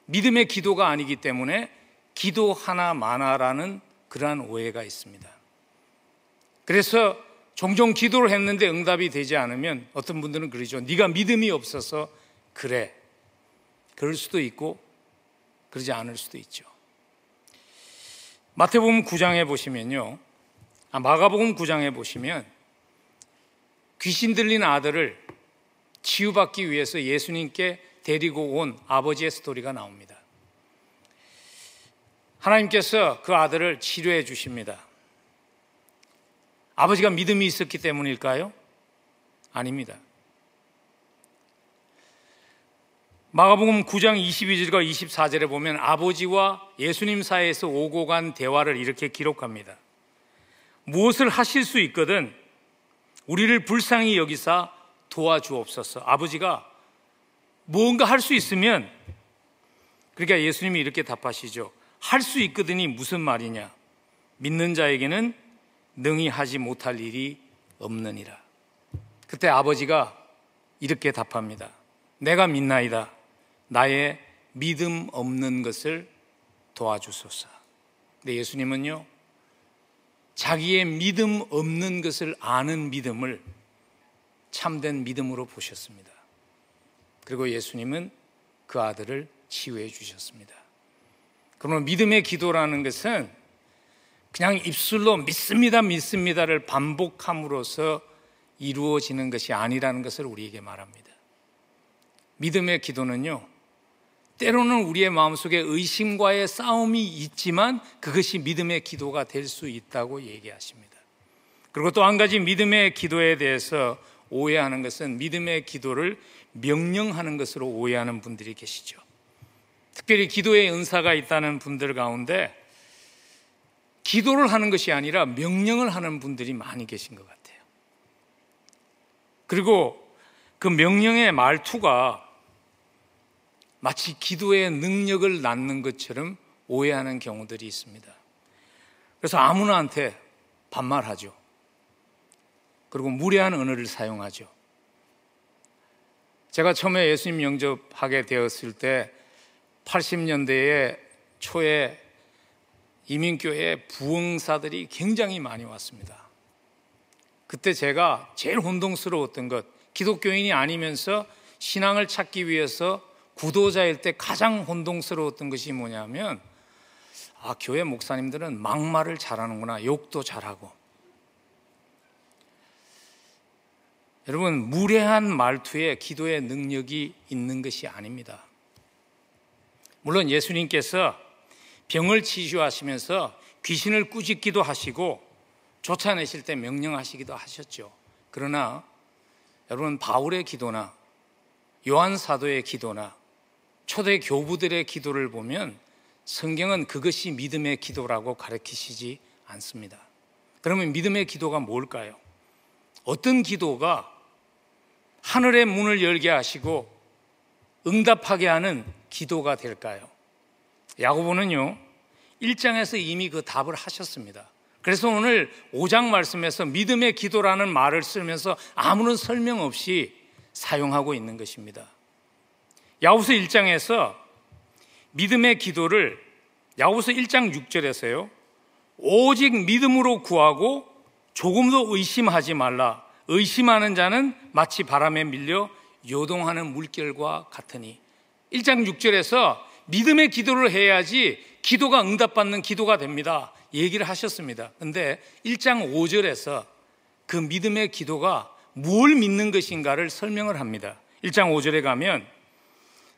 믿음의 기도가 아니기 때문에 기도 하나 많아라는 그러한 오해가 있습니다. 그래서 종종 기도를 했는데 응답이 되지 않으면 어떤 분들은 그러죠. 네가 믿음이 없어서 그래. 그럴 수도 있고 그러지 않을 수도 있죠. 마태복음 9장에 보시면요. 아, 마가복음 9장에 보시면 귀신 들린 아들을 치유받기 위해서 예수님께 데리고 온 아버지의 스토리가 나옵니다. 하나님께서 그 아들을 치료해 주십니다. 아버지가 믿음이 있었기 때문일까요? 아닙니다. 마가복음 9장 22절과 24절에 보면 아버지와 예수님 사이에서 오고 간 대화를 이렇게 기록합니다. 무엇을 하실 수 있거든 우리를 불쌍히 여기사 도와주옵소서. 아버지가 무언가 할 수 있으면 그러니까 예수님이 이렇게 답하시죠. 할 수 있거든이 무슨 말이냐? 믿는 자에게는 능히 하지 못할 일이 없느니라. 그때 아버지가 이렇게 답합니다. 내가 믿나이다. 나의 믿음 없는 것을 도와주소서. 근데 예수님은요, 자기의 믿음 없는 것을 아는 믿음을 참된 믿음으로 보셨습니다. 그리고 예수님은 그 아들을 치유해 주셨습니다. 그러면 믿음의 기도라는 것은 그냥 입술로 믿습니다, 믿습니다를 반복함으로써 이루어지는 것이 아니라는 것을 우리에게 말합니다. 믿음의 기도는요, 때로는 우리의 마음속에 의심과의 싸움이 있지만 그것이 믿음의 기도가 될 수 있다고 얘기하십니다. 그리고 또 한 가지 믿음의 기도에 대해서 오해하는 것은 믿음의 기도를 명령하는 것으로 오해하는 분들이 계시죠. 특별히 기도의 은사가 있다는 분들 가운데 기도를 하는 것이 아니라 명령을 하는 분들이 많이 계신 것 같아요. 그리고 그 명령의 말투가 마치 기도의 능력을 낳는 것처럼 오해하는 경우들이 있습니다. 그래서 아무나한테 반말하죠. 그리고 무례한 언어를 사용하죠. 제가 처음에 예수님 영접하게 되었을 때 80년대에 초에 이민교회 부흥사들이 굉장히 많이 왔습니다. 그때 제가 제일 혼동스러웠던 것, 기독교인이 아니면서 신앙을 찾기 위해서 구도자일 때 가장 혼동스러웠던 것이 뭐냐면 아, 교회 목사님들은 막말을 잘하는구나. 욕도 잘하고. 여러분, 무례한 말투에 기도의 능력이 있는 것이 아닙니다. 물론 예수님께서 병을 치유하시면서 귀신을 꾸짖기도 하시고 쫓아내실 때 명령하시기도 하셨죠. 그러나 여러분, 바울의 기도나 요한 사도의 기도나 초대 교부들의 기도를 보면 성경은 그것이 믿음의 기도라고 가르치시지 않습니다. 그러면 믿음의 기도가 뭘까요? 어떤 기도가 하늘의 문을 열게 하시고 응답하게 하는 기도가 될까요? 야고보는요, 1장에서 이미 그 답을 하셨습니다. 그래서 오늘 5장 말씀에서 믿음의 기도라는 말을 쓰면서 아무런 설명 없이 사용하고 있는 것입니다. 야후서 1장에서 믿음의 기도를 야후서 1장 6절에서요. 오직 믿음으로 구하고 조금도 의심하지 말라. 의심하는 자는 마치 바람에 밀려 요동하는 물결과 같으니 1장 6절에서 믿음의 기도를 해야지 기도가 응답받는 기도가 됩니다. 얘기를 하셨습니다. 근데 1장 5절에서 그 믿음의 기도가 뭘 믿는 것인가를 설명을 합니다. 1장 5절에 가면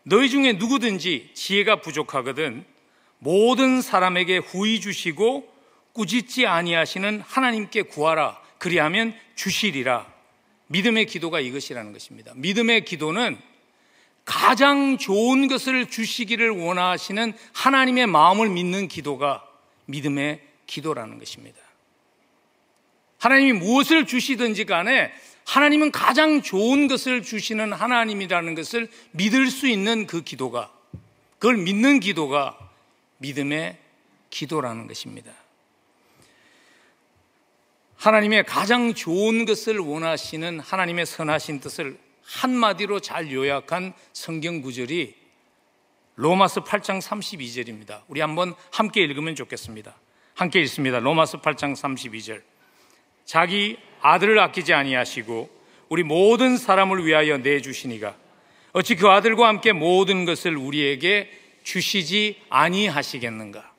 너희 중에 누구든지 지혜가 부족하거든 모든 사람에게 후히 주시고 꾸짖지 아니하시는 하나님께 구하라 그리하면 주시리라 믿음의 기도가 이것이라는 것입니다. 믿음의 기도는 가장 좋은 것을 주시기를 원하시는 하나님의 마음을 믿는 기도가 믿음의 기도라는 것입니다. 하나님이 무엇을 주시든지 간에 하나님은 가장 좋은 것을 주시는 하나님이라는 것을 믿을 수 있는 그 기도가, 그걸 믿는 기도가 믿음의 기도라는 것입니다. 하나님의 가장 좋은 것을 원하시는 하나님의 선하신 뜻을 한마디로 잘 요약한 성경 구절이 로마서 8장 32절입니다. 우리 한번 함께 읽으면 좋겠습니다. 함께 읽습니다. 로마서 8장 32절. 자기 아들을 아끼지 아니하시고 우리 모든 사람을 위하여 내 주시니가 어찌 그 아들과 함께 모든 것을 우리에게 주시지 아니하시겠는가?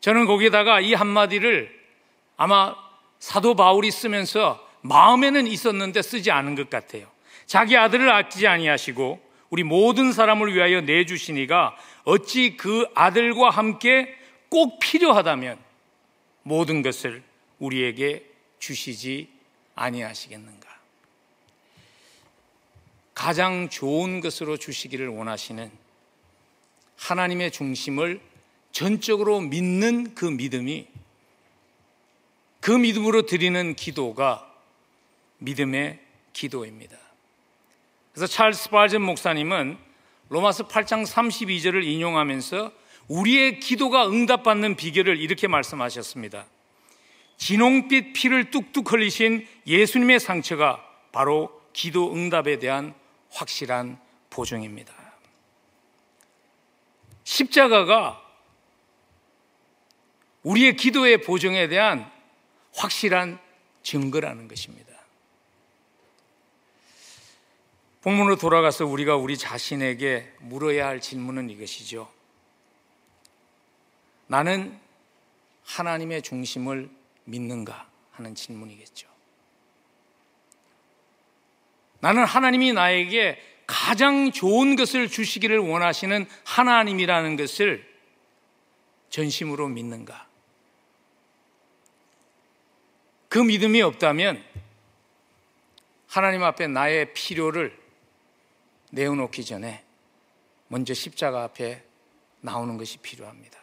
저는 거기다가 이 한마디를 아마 사도 바울이 쓰면서 마음에는 있었는데 쓰지 않은 것 같아요. 자기 아들을 아끼지 아니하시고 우리 모든 사람을 위하여 내주시니가 어찌 그 아들과 함께 꼭 필요하다면 모든 것을 우리에게 주시지 아니하시겠는가? 가장 좋은 것으로 주시기를 원하시는 하나님의 중심을 전적으로 믿는 그 믿음이 그 믿음으로 드리는 기도가 믿음의 기도입니다. 그래서 찰스 바전 목사님은 로마서 8장 32절을 인용하면서 우리의 기도가 응답받는 비결을 이렇게 말씀하셨습니다. 진홍빛 피를 뚝뚝 흘리신 예수님의 상처가 바로 기도 응답에 대한 확실한 보증입니다. 십자가가 우리의 기도의 보증에 대한 확실한 증거라는 것입니다. 본문으로 돌아가서 우리가 우리 자신에게 물어야 할 질문은 이것이죠. 나는 하나님의 중심을 믿는가 하는 질문이겠죠. 나는 하나님이 나에게 가장 좋은 것을 주시기를 원하시는 하나님이라는 것을 전심으로 믿는가? 그 믿음이 없다면 하나님 앞에 나의 필요를 내어놓기 전에 먼저 십자가 앞에 나오는 것이 필요합니다.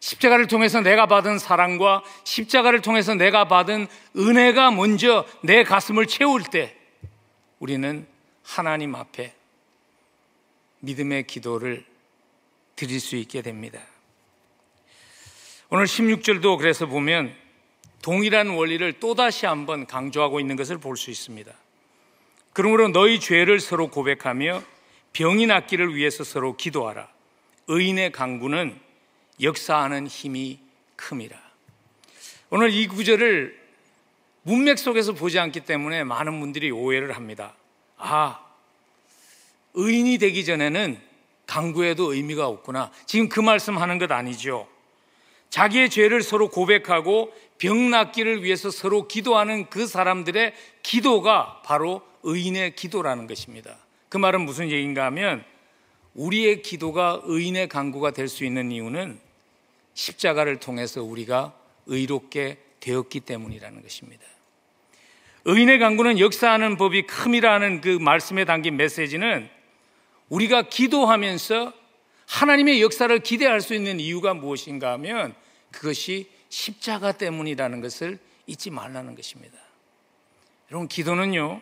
십자가를 통해서 내가 받은 사랑과 십자가를 통해서 내가 받은 은혜가 먼저 내 가슴을 채울 때 우리는 하나님 앞에 믿음의 기도를 드릴 수 있게 됩니다. 오늘 16절도 그래서 보면 동일한 원리를 또다시 한번 강조하고 있는 것을 볼 수 있습니다. 그러므로 너희 죄를 서로 고백하며 병이 낫기를 위해서 서로 기도하라. 의인의 강구는 역사하는 힘이 큼이라. 오늘 이 구절을 문맥 속에서 보지 않기 때문에 많은 분들이 오해를 합니다. 아, 의인이 되기 전에는 강구에도 의미가 없구나. 지금 그 말씀 하는 것 아니죠. 자기의 죄를 서로 고백하고 병 낫기를 위해서 서로 기도하는 그 사람들의 기도가 바로 의인의 기도라는 것입니다. 그 말은 무슨 얘기인가 하면 우리의 기도가 의인의 강구가 될 수 있는 이유는 십자가를 통해서 우리가 의롭게 되었기 때문이라는 것입니다. 의인의 강구는 역사하는 법이 큼이라는 그 말씀에 담긴 메시지는 우리가 기도하면서 하나님의 역사를 기대할 수 있는 이유가 무엇인가 하면 그것이 십자가 때문이라는 것을 잊지 말라는 것입니다. 여러분, 기도는요,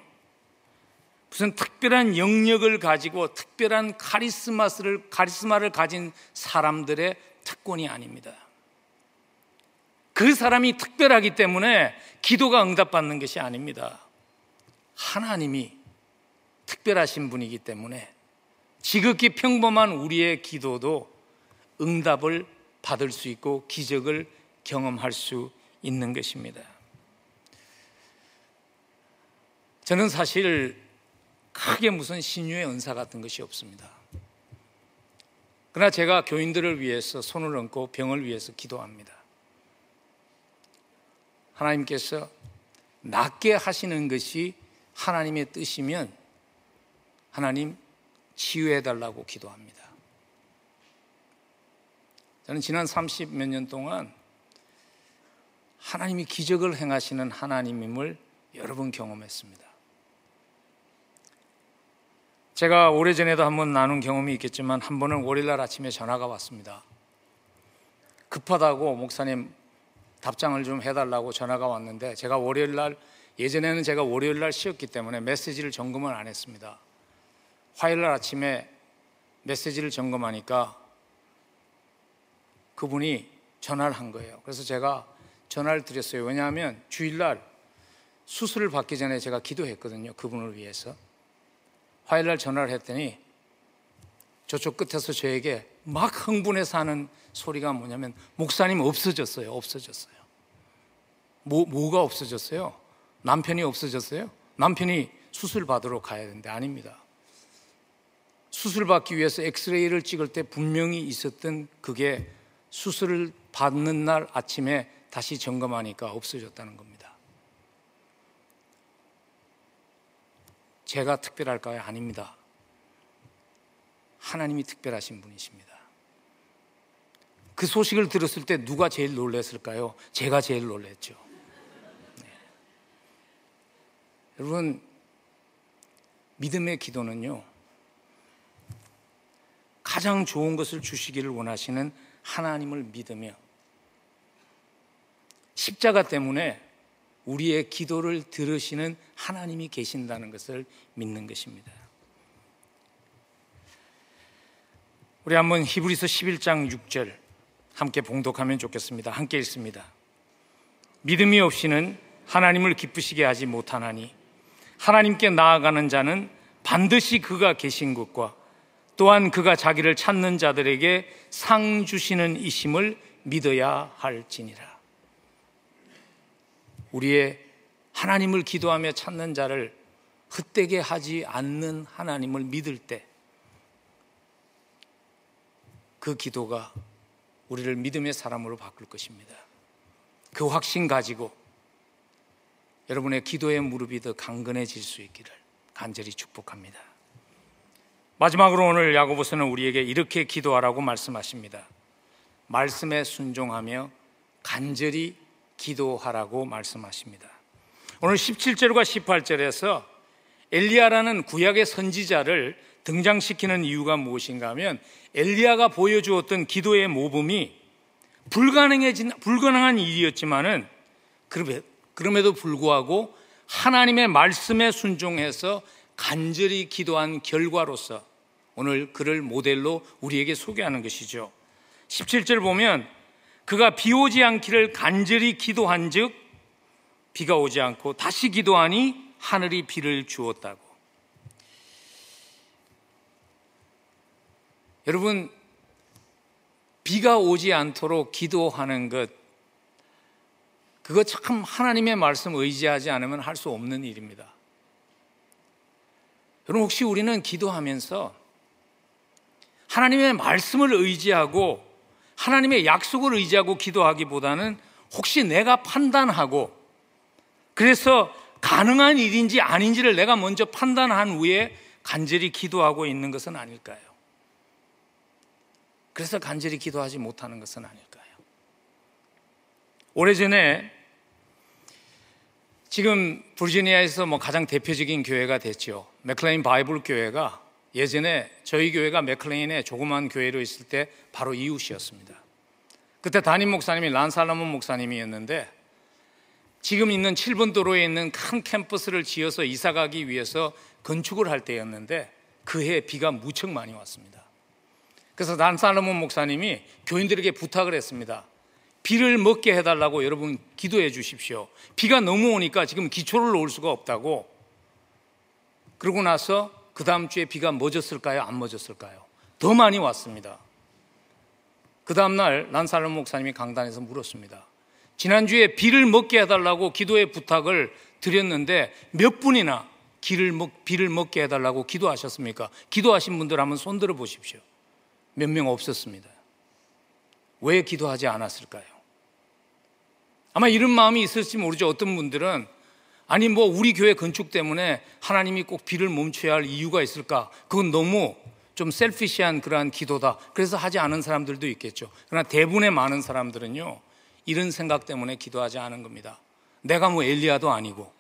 무슨 특별한 영역을 가지고 특별한 카리스마를, 카리스마를 가진 사람들의 특권이 아닙니다. 그 사람이 특별하기 때문에 기도가 응답받는 것이 아닙니다. 하나님이 특별하신 분이기 때문에 지극히 평범한 우리의 기도도 응답을 받을 수 있고 기적을 경험할 수 있는 것입니다. 저는 사실 크게 무슨 신유의 은사 같은 것이 없습니다. 그러나 제가 교인들을 위해서 손을 얹고 병을 위해서 기도합니다. 하나님께서 낫게 하시는 것이 하나님의 뜻이면 하나님 치유해 달라고 기도합니다. 저는 지난 30 몇 년 동안 하나님이 기적을 행하시는 하나님임을 여러 번 경험했습니다. 제가 오래전에도 한번 나눈 경험이 있겠지만 한 번은 월요일날 아침에 전화가 왔습니다. 급하다고 목사님 답장을 좀 해달라고 전화가 왔는데 제가 월요일날 예전에는 제가 월요일날 쉬었기 때문에 메시지를 점검을 안 했습니다. 화요일날 아침에 메시지를 점검하니까 그분이 전화를 한 거예요. 그래서 제가 전화를 드렸어요. 왜냐하면 주일날 수술을 받기 전에 제가 기도했거든요. 그분을 위해서. 화요일 날 전화를 했더니 저쪽 끝에서 저에게 막 흥분해서 하는 소리가 뭐냐면 목사님 없어졌어요. 없어졌어요. 뭐, 뭐가 없어졌어요? 남편이 없어졌어요? 남편이 수술 받으러 가야 되는데 아닙니다. 수술 받기 위해서 엑스레이를 찍을 때 분명히 있었던 그게 수술을 받는 날 아침에 다시 점검하니까 없어졌다는 겁니다. 제가 특별할까요? 아닙니다. 하나님이 특별하신 분이십니다. 그 소식을 들었을 때 누가 제일 놀랐을까요? 제가 제일 놀랐죠. 네. 여러분, 믿음의 기도는요, 가장 좋은 것을 주시기를 원하시는 하나님을 믿으며 십자가 때문에 우리의 기도를 들으시는 하나님이 계신다는 것을 믿는 것입니다. 우리 한번 히브리서 11장 6절 함께 봉독하면 좋겠습니다. 함께 읽습니다. 믿음이 없이는 하나님을 기쁘시게 하지 못하나니 하나님께 나아가는 자는 반드시 그가 계신 것과 또한 그가 자기를 찾는 자들에게 상 주시는 이심을 믿어야 할지니라. 우리의 하나님을 기도하며 찾는 자를 헛되게 하지 않는 하나님을 믿을 때 그 기도가 우리를 믿음의 사람으로 바꿀 것입니다. 그 확신 가지고 여러분의 기도의 무릎이 더 강건해질 수 있기를 간절히 축복합니다. 마지막으로 오늘 야고보서는 우리에게 이렇게 기도하라고 말씀하십니다. 말씀에 순종하며 간절히 기도하라고 말씀하십니다. 오늘 17절과 18절에서 엘리야라는 구약의 선지자를 등장시키는 이유가 무엇인가 하면 엘리야가 보여주었던 기도의 모범이 불가능해진 불가능한 일이었지만은 그럼에도 불구하고 하나님의 말씀에 순종해서 간절히 기도한 결과로서 오늘 그를 모델로 우리에게 소개하는 것이죠. 17절 보면 그가 비 오지 않기를 간절히 기도한 즉 비가 오지 않고 다시 기도하니 하늘이 비를 주었다고. 여러분, 비가 오지 않도록 기도하는 것, 그거 참 하나님의 말씀 의지하지 않으면 할 수 없는 일입니다. 여러분, 혹시 우리는 기도하면서 하나님의 말씀을 의지하고 하나님의 약속을 의지하고 기도하기보다는 혹시 내가 판단하고 그래서 가능한 일인지 아닌지를 내가 먼저 판단한 후에 간절히 기도하고 있는 것은 아닐까요? 그래서 간절히 기도하지 못하는 것은 아닐까요? 오래전에 지금 버지니아에서 뭐 가장 대표적인 교회가 됐죠. 맥클레인 바이블 교회가 예전에 저희 교회가 맥클레인의 조그만 교회로 있을 때 바로 이웃이었습니다. 그때 담임 목사님이 란 살라몬 목사님이었는데 지금 있는 7번 도로에 있는 큰 캠퍼스를 지어서 이사 가기 위해서 건축을 할 때였는데 그해 비가 무척 많이 왔습니다. 그래서 난 살로몬 목사님이 교인들에게 부탁을 했습니다. 비를 먹게 해달라고 여러분 기도해 주십시오. 비가 너무 오니까 지금 기초를 놓을 수가 없다고. 그러고 나서 그 다음 주에 비가 멎었을까요? 안 멎었을까요? 더 많이 왔습니다. 그 다음날 난살롬 목사님이 강단에서 물었습니다. 지난주에 비를 먹게 해달라고 기도의 부탁을 드렸는데 몇 분이나 비를, 먹, 비를 먹게 해달라고 기도하셨습니까? 기도하신 분들 한번 손들어 보십시오. 몇 명 없었습니다. 왜 기도하지 않았을까요? 아마 이런 마음이 있을지 모르죠. 어떤 분들은 아니 뭐 우리 교회 건축 때문에 하나님이 꼭 비를 멈춰야 할 이유가 있을까? 그건 너무 좀 셀피시한 그러한 기도다. 그래서 하지 않은 사람들도 있겠죠. 그러나 대부분의 많은 사람들은요. 이런 생각 때문에 기도하지 않은 겁니다. 내가 뭐 엘리야도 아니고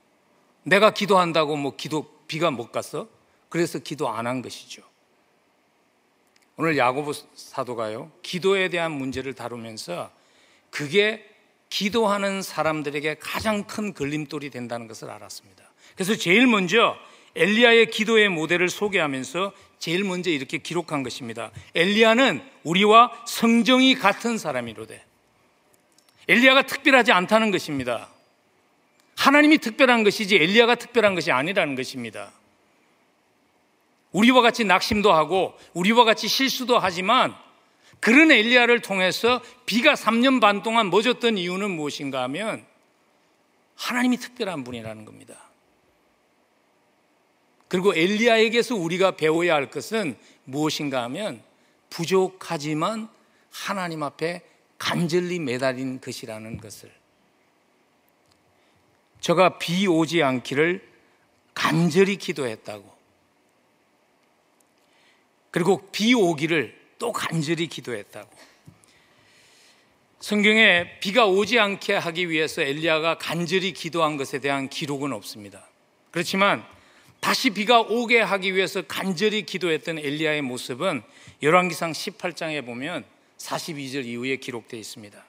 내가 기도한다고 뭐 기도 비가 못 갔어? 그래서 기도 안 한 것이죠. 오늘 야고보 사도가요. 기도에 대한 문제를 다루면서 그게 기도하는 사람들에게 가장 큰 걸림돌이 된다는 것을 알았습니다. 그래서 제일 먼저 엘리야의 기도의 모델을 소개하면서 제일 먼저 이렇게 기록한 것입니다. 엘리야는 우리와 성정이 같은 사람이로되 엘리야가 특별하지 않다는 것입니다. 하나님이 특별한 것이지 엘리야가 특별한 것이 아니라는 것입니다. 우리와 같이 낙심도 하고 우리와 같이 실수도 하지만 그런 엘리야를 통해서 비가 3년 반 동안 멎었던 이유는 무엇인가 하면 하나님이 특별한 분이라는 겁니다. 그리고 엘리야에게서 우리가 배워야 할 것은 무엇인가 하면 부족하지만 하나님 앞에 간절히 매달린 것이라는 것을 저가 비 오지 않기를 간절히 기도했다고 그리고 비 오기를 또 간절히 기도했다고 성경에 비가 오지 않게 하기 위해서 엘리야가 간절히 기도한 것에 대한 기록은 없습니다. 그렇지만 다시 비가 오게 하기 위해서 간절히 기도했던 엘리야의 모습은 열왕기상 18장에 보면 42절 이후에 기록되어 있습니다.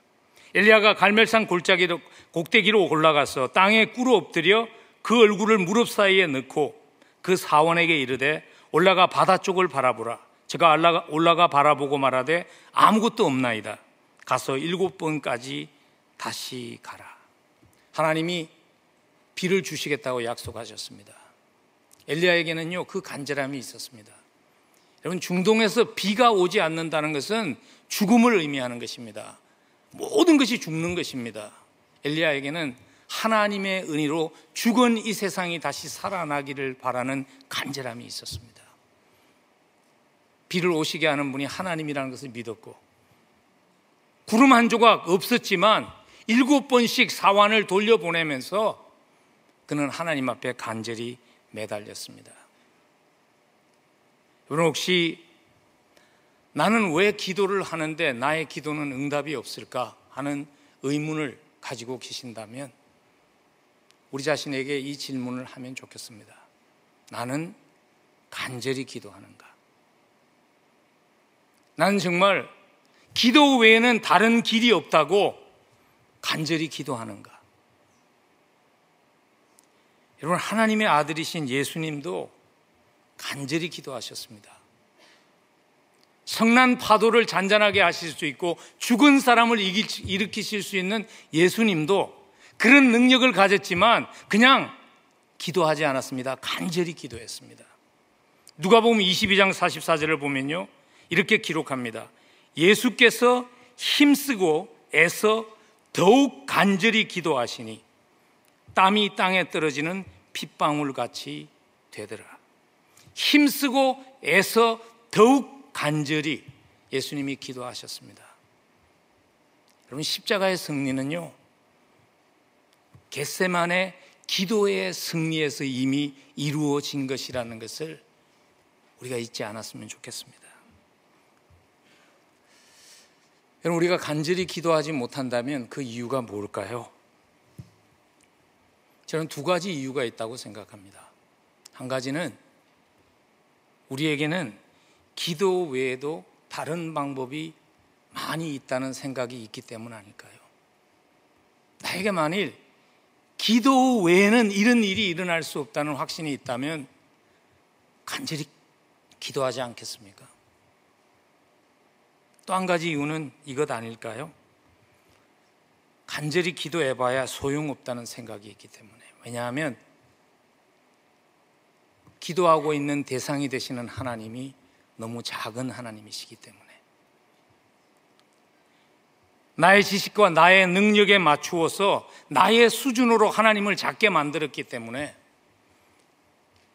엘리야가 갈멜산 골짜기로 곡대기로 올라가서 땅에 꿇어 엎드려 그 얼굴을 무릎 사이에 넣고 그 사원에게 이르되 올라가 바다 쪽을 바라보라. 제가 올라가, 바라보고 말하되 아무것도 없나이다. 가서 일곱 번까지 다시 가라. 하나님이 비를 주시겠다고 약속하셨습니다. 엘리야에게는요, 그 간절함이 있었습니다. 여러분, 중동에서 비가 오지 않는다는 것은 죽음을 의미하는 것입니다. 모든 것이 죽는 것입니다. 엘리야에게는 하나님의 은혜로 죽은 이 세상이 다시 살아나기를 바라는 간절함이 있었습니다. 비를 오시게 하는 분이 하나님이라는 것을 믿었고, 구름 한 조각 없었지만 일곱 번씩 사환을 돌려보내면서 그는 하나님 앞에 간절히 매달렸습니다. 여러분 혹시 나는 왜 기도를 하는데 나의 기도는 응답이 없을까 하는 의문을 가지고 계신다면 우리 자신에게 이 질문을 하면 좋겠습니다. 나는 간절히 기도하는가? 나는 정말 기도 외에는 다른 길이 없다고 간절히 기도하는가? 여러분, 하나님의 아들이신 예수님도 간절히 기도하셨습니다. 성난 파도를 잔잔하게 하실 수 있고 죽은 사람을 일으키실 수 있는 예수님도 그런 능력을 가졌지만 그냥 기도하지 않았습니다. 간절히 기도했습니다. 누가 보면 22장 44절을 보면요. 이렇게 기록합니다. 예수께서 힘쓰고 애써 더욱 간절히 기도하시니 땀이 땅에 떨어지는 핏방울 같이 되더라. 힘쓰고 애써 더욱 간절히 예수님이 기도하셨습니다. 여러분 십자가의 승리는요. 겟세만의 기도의 승리에서 이미 이루어진 것이라는 것을 우리가 잊지 않았으면 좋겠습니다. 여러분 우리가 간절히 기도하지 못한다면 그 이유가 뭘까요? 저는 두 가지 이유가 있다고 생각합니다. 한 가지는 우리에게는 기도 외에도 다른 방법이 많이 있다는 생각이 있기 때문 아닐까요? 나에게 만일 기도 외에는 이런 일이 일어날 수 없다는 확신이 있다면 간절히 기도하지 않겠습니까? 또 한 가지 이유는 이것 아닐까요? 간절히 기도해봐야 소용없다는 생각이 있기 때문에. 왜냐하면 기도하고 있는 대상이 되시는 하나님이 너무 작은 하나님이시기 때문에. 나의 지식과 나의 능력에 맞추어서 나의 수준으로 하나님을 작게 만들었기 때문에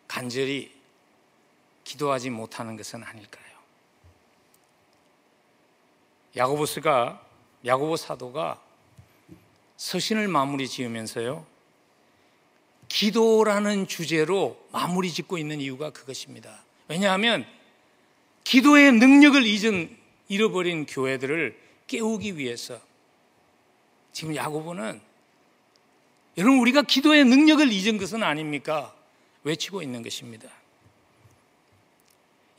간절히 기도하지 못하는 것은 아닐까요? 야고보스가 야고보 사도가 서신을 마무리 지으면서요. 기도라는 주제로 마무리 짓고 있는 이유가 그것입니다. 왜냐하면 기도의 능력을 잊은 잃어버린 교회들을 깨우기 위해서 지금 야고보는 여러분 우리가 기도의 능력을 잊은 것은 아닙니까? 외치고 있는 것입니다.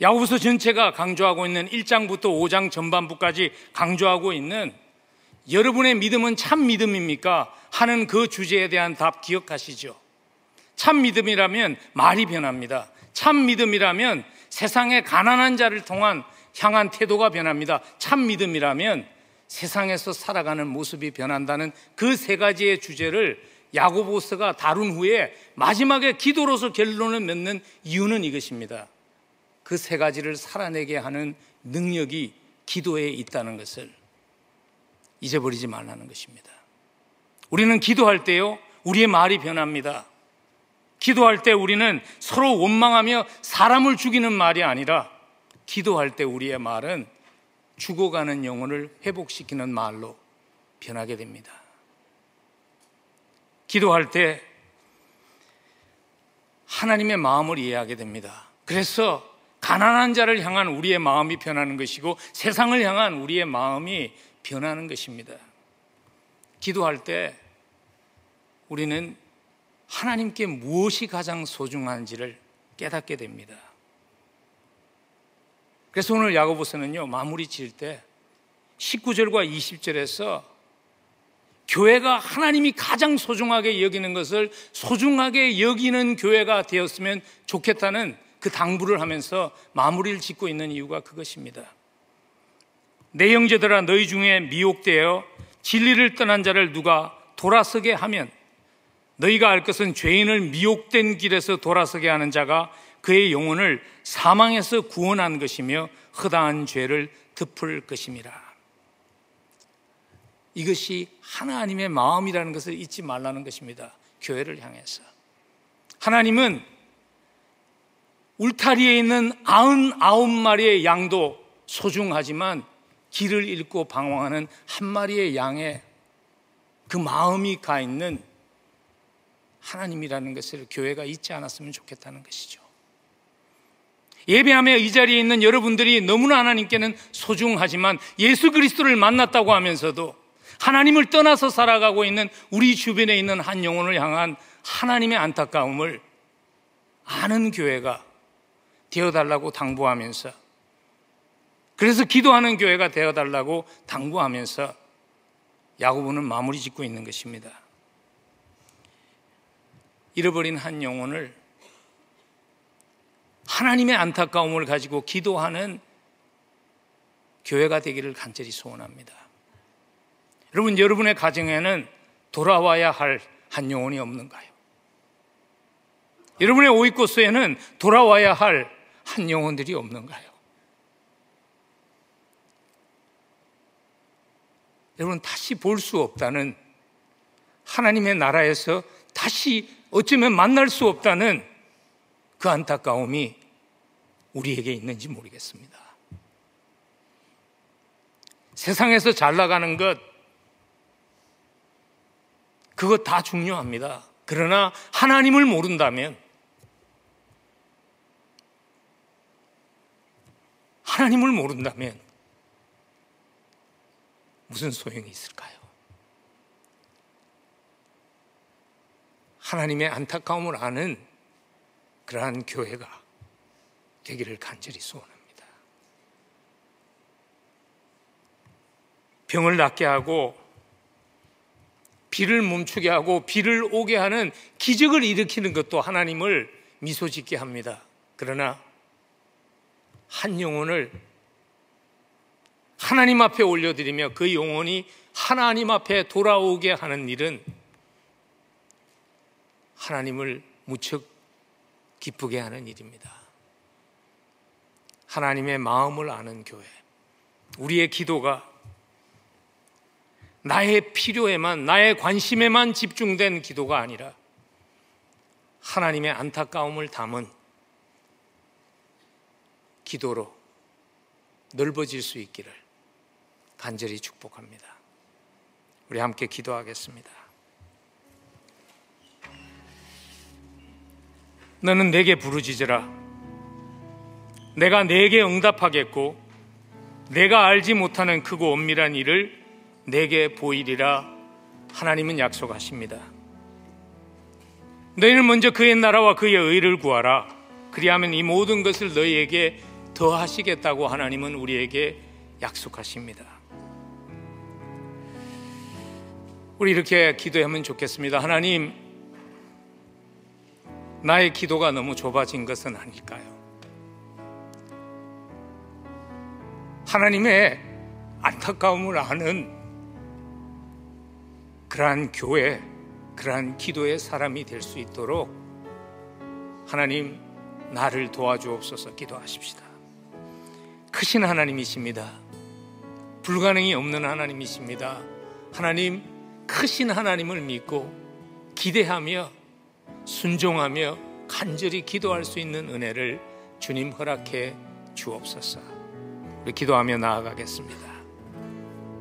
야고보서 전체가 강조하고 있는 1장부터 5장 전반부까지 강조하고 있는 여러분의 믿음은 참 믿음입니까? 하는 그 주제에 대한 답 기억하시죠? 참 믿음이라면 말이 변합니다. 참 믿음이라면 세상의 가난한 자를 통한 향한 태도가 변합니다. 참 믿음이라면 세상에서 살아가는 모습이 변한다는 그 세 가지의 주제를 야고보스가 다룬 후에 마지막에 기도로서 결론을 맺는 이유는 이것입니다. 그 세 가지를 살아내게 하는 능력이 기도에 있다는 것을 잊어버리지 말라는 것입니다. 우리는 기도할 때요, 우리의 말이 변합니다. 기도할 때 우리는 서로 원망하며 사람을 죽이는 말이 아니라 기도할 때 우리의 말은 죽어가는 영혼을 회복시키는 말로 변하게 됩니다. 기도할 때 하나님의 마음을 이해하게 됩니다. 그래서 가난한 자를 향한 우리의 마음이 변하는 것이고 세상을 향한 우리의 마음이 변하는 것입니다. 기도할 때 우리는 하나님께 무엇이 가장 소중한지를 깨닫게 됩니다. 그래서 오늘 야고보서는요, 마무리 지을 때 19절과 20절에서 교회가 하나님이 가장 소중하게 여기는 것을 소중하게 여기는 교회가 되었으면 좋겠다는 그 당부를 하면서 마무리를 짓고 있는 이유가 그것입니다. 내 형제들아 너희 중에 미혹되어 진리를 떠난 자를 누가 돌아서게 하면 너희가 알 것은 죄인을 미혹된 길에서 돌아서게 하는 자가 그의 영혼을 사망에서 구원한 것이며 허다한 죄를 덮을 것임이라. 이것이 하나님의 마음이라는 것을 잊지 말라는 것입니다. 교회를 향해서. 하나님은 울타리에 있는 아흔 아홉 마리의 양도 소중하지만 길을 잃고 방황하는 한 마리의 양의 그 마음이 가 있는 하나님이라는 것을 교회가 잊지 않았으면 좋겠다는 것이죠. 예배하며 이 자리에 있는 여러분들이 너무나 하나님께는 소중하지만 예수 그리스도를 만났다고 하면서도 하나님을 떠나서 살아가고 있는 우리 주변에 있는 한 영혼을 향한 하나님의 안타까움을 아는 교회가 되어달라고 당부하면서 그래서 기도하는 교회가 되어달라고 당부하면서 야고보는 마무리 짓고 있는 것입니다. 잃어버린 한 영혼을 하나님의 안타까움을 가지고 기도하는 교회가 되기를 간절히 소원합니다. 여러분, 여러분의 가정에는 돌아와야 할 한 영혼이 없는가요? 여러분의 오이코스에는 돌아와야 할 한 영혼들이 없는가요? 여러분, 다시 볼 수 없다는 하나님의 나라에서 다시 어쩌면 만날 수 없다는 그 안타까움이 우리에게 있는지 모르겠습니다. 세상에서 잘 나가는 것, 그것 다 중요합니다. 그러나 하나님을 모른다면, 하나님을 모른다면, 무슨 소용이 있을까요? 하나님의 안타까움을 아는 그러한 교회가 되기를 간절히 소원합니다. 병을 낫게 하고 비를 멈추게 하고 비를 오게 하는 기적을 일으키는 것도 하나님을 미소 짓게 합니다. 그러나 한 영혼을 하나님 앞에 올려드리며 그 영혼이 하나님 앞에 돌아오게 하는 일은 하나님을 무척 기쁘게 하는 일입니다. 하나님의 마음을 아는 교회. 우리의 기도가 나의 필요에만, 나의 관심에만 집중된 기도가 아니라 하나님의 안타까움을 담은 기도로 넓어질 수 있기를 간절히 축복합니다. 우리 함께 기도하겠습니다. 너는 내게 부르짖으라. 내가 내게 응답하겠고, 내가 알지 못하는 크고 엄밀한 일을 내게 보이리라 하나님은 약속하십니다. 너희는 먼저 그의 나라와 그의 의를 구하라. 그리하면 이 모든 것을 너희에게 더하시겠다고 하나님은 우리에게 약속하십니다. 우리 이렇게 기도하면 좋겠습니다. 하나님, 나의 기도가 너무 좁아진 것은 아닐까요? 하나님의 안타까움을 아는 그러한 교회, 그러한 기도의 사람이 될 수 있도록 하나님 나를 도와주옵소서 기도하십시다. 크신 하나님이십니다. 불가능이 없는 하나님이십니다. 하나님, 크신 하나님을 믿고 기대하며 순종하며 간절히 기도할 수 있는 은혜를 주님 허락해 주옵소서. 기도하며 나아가겠습니다.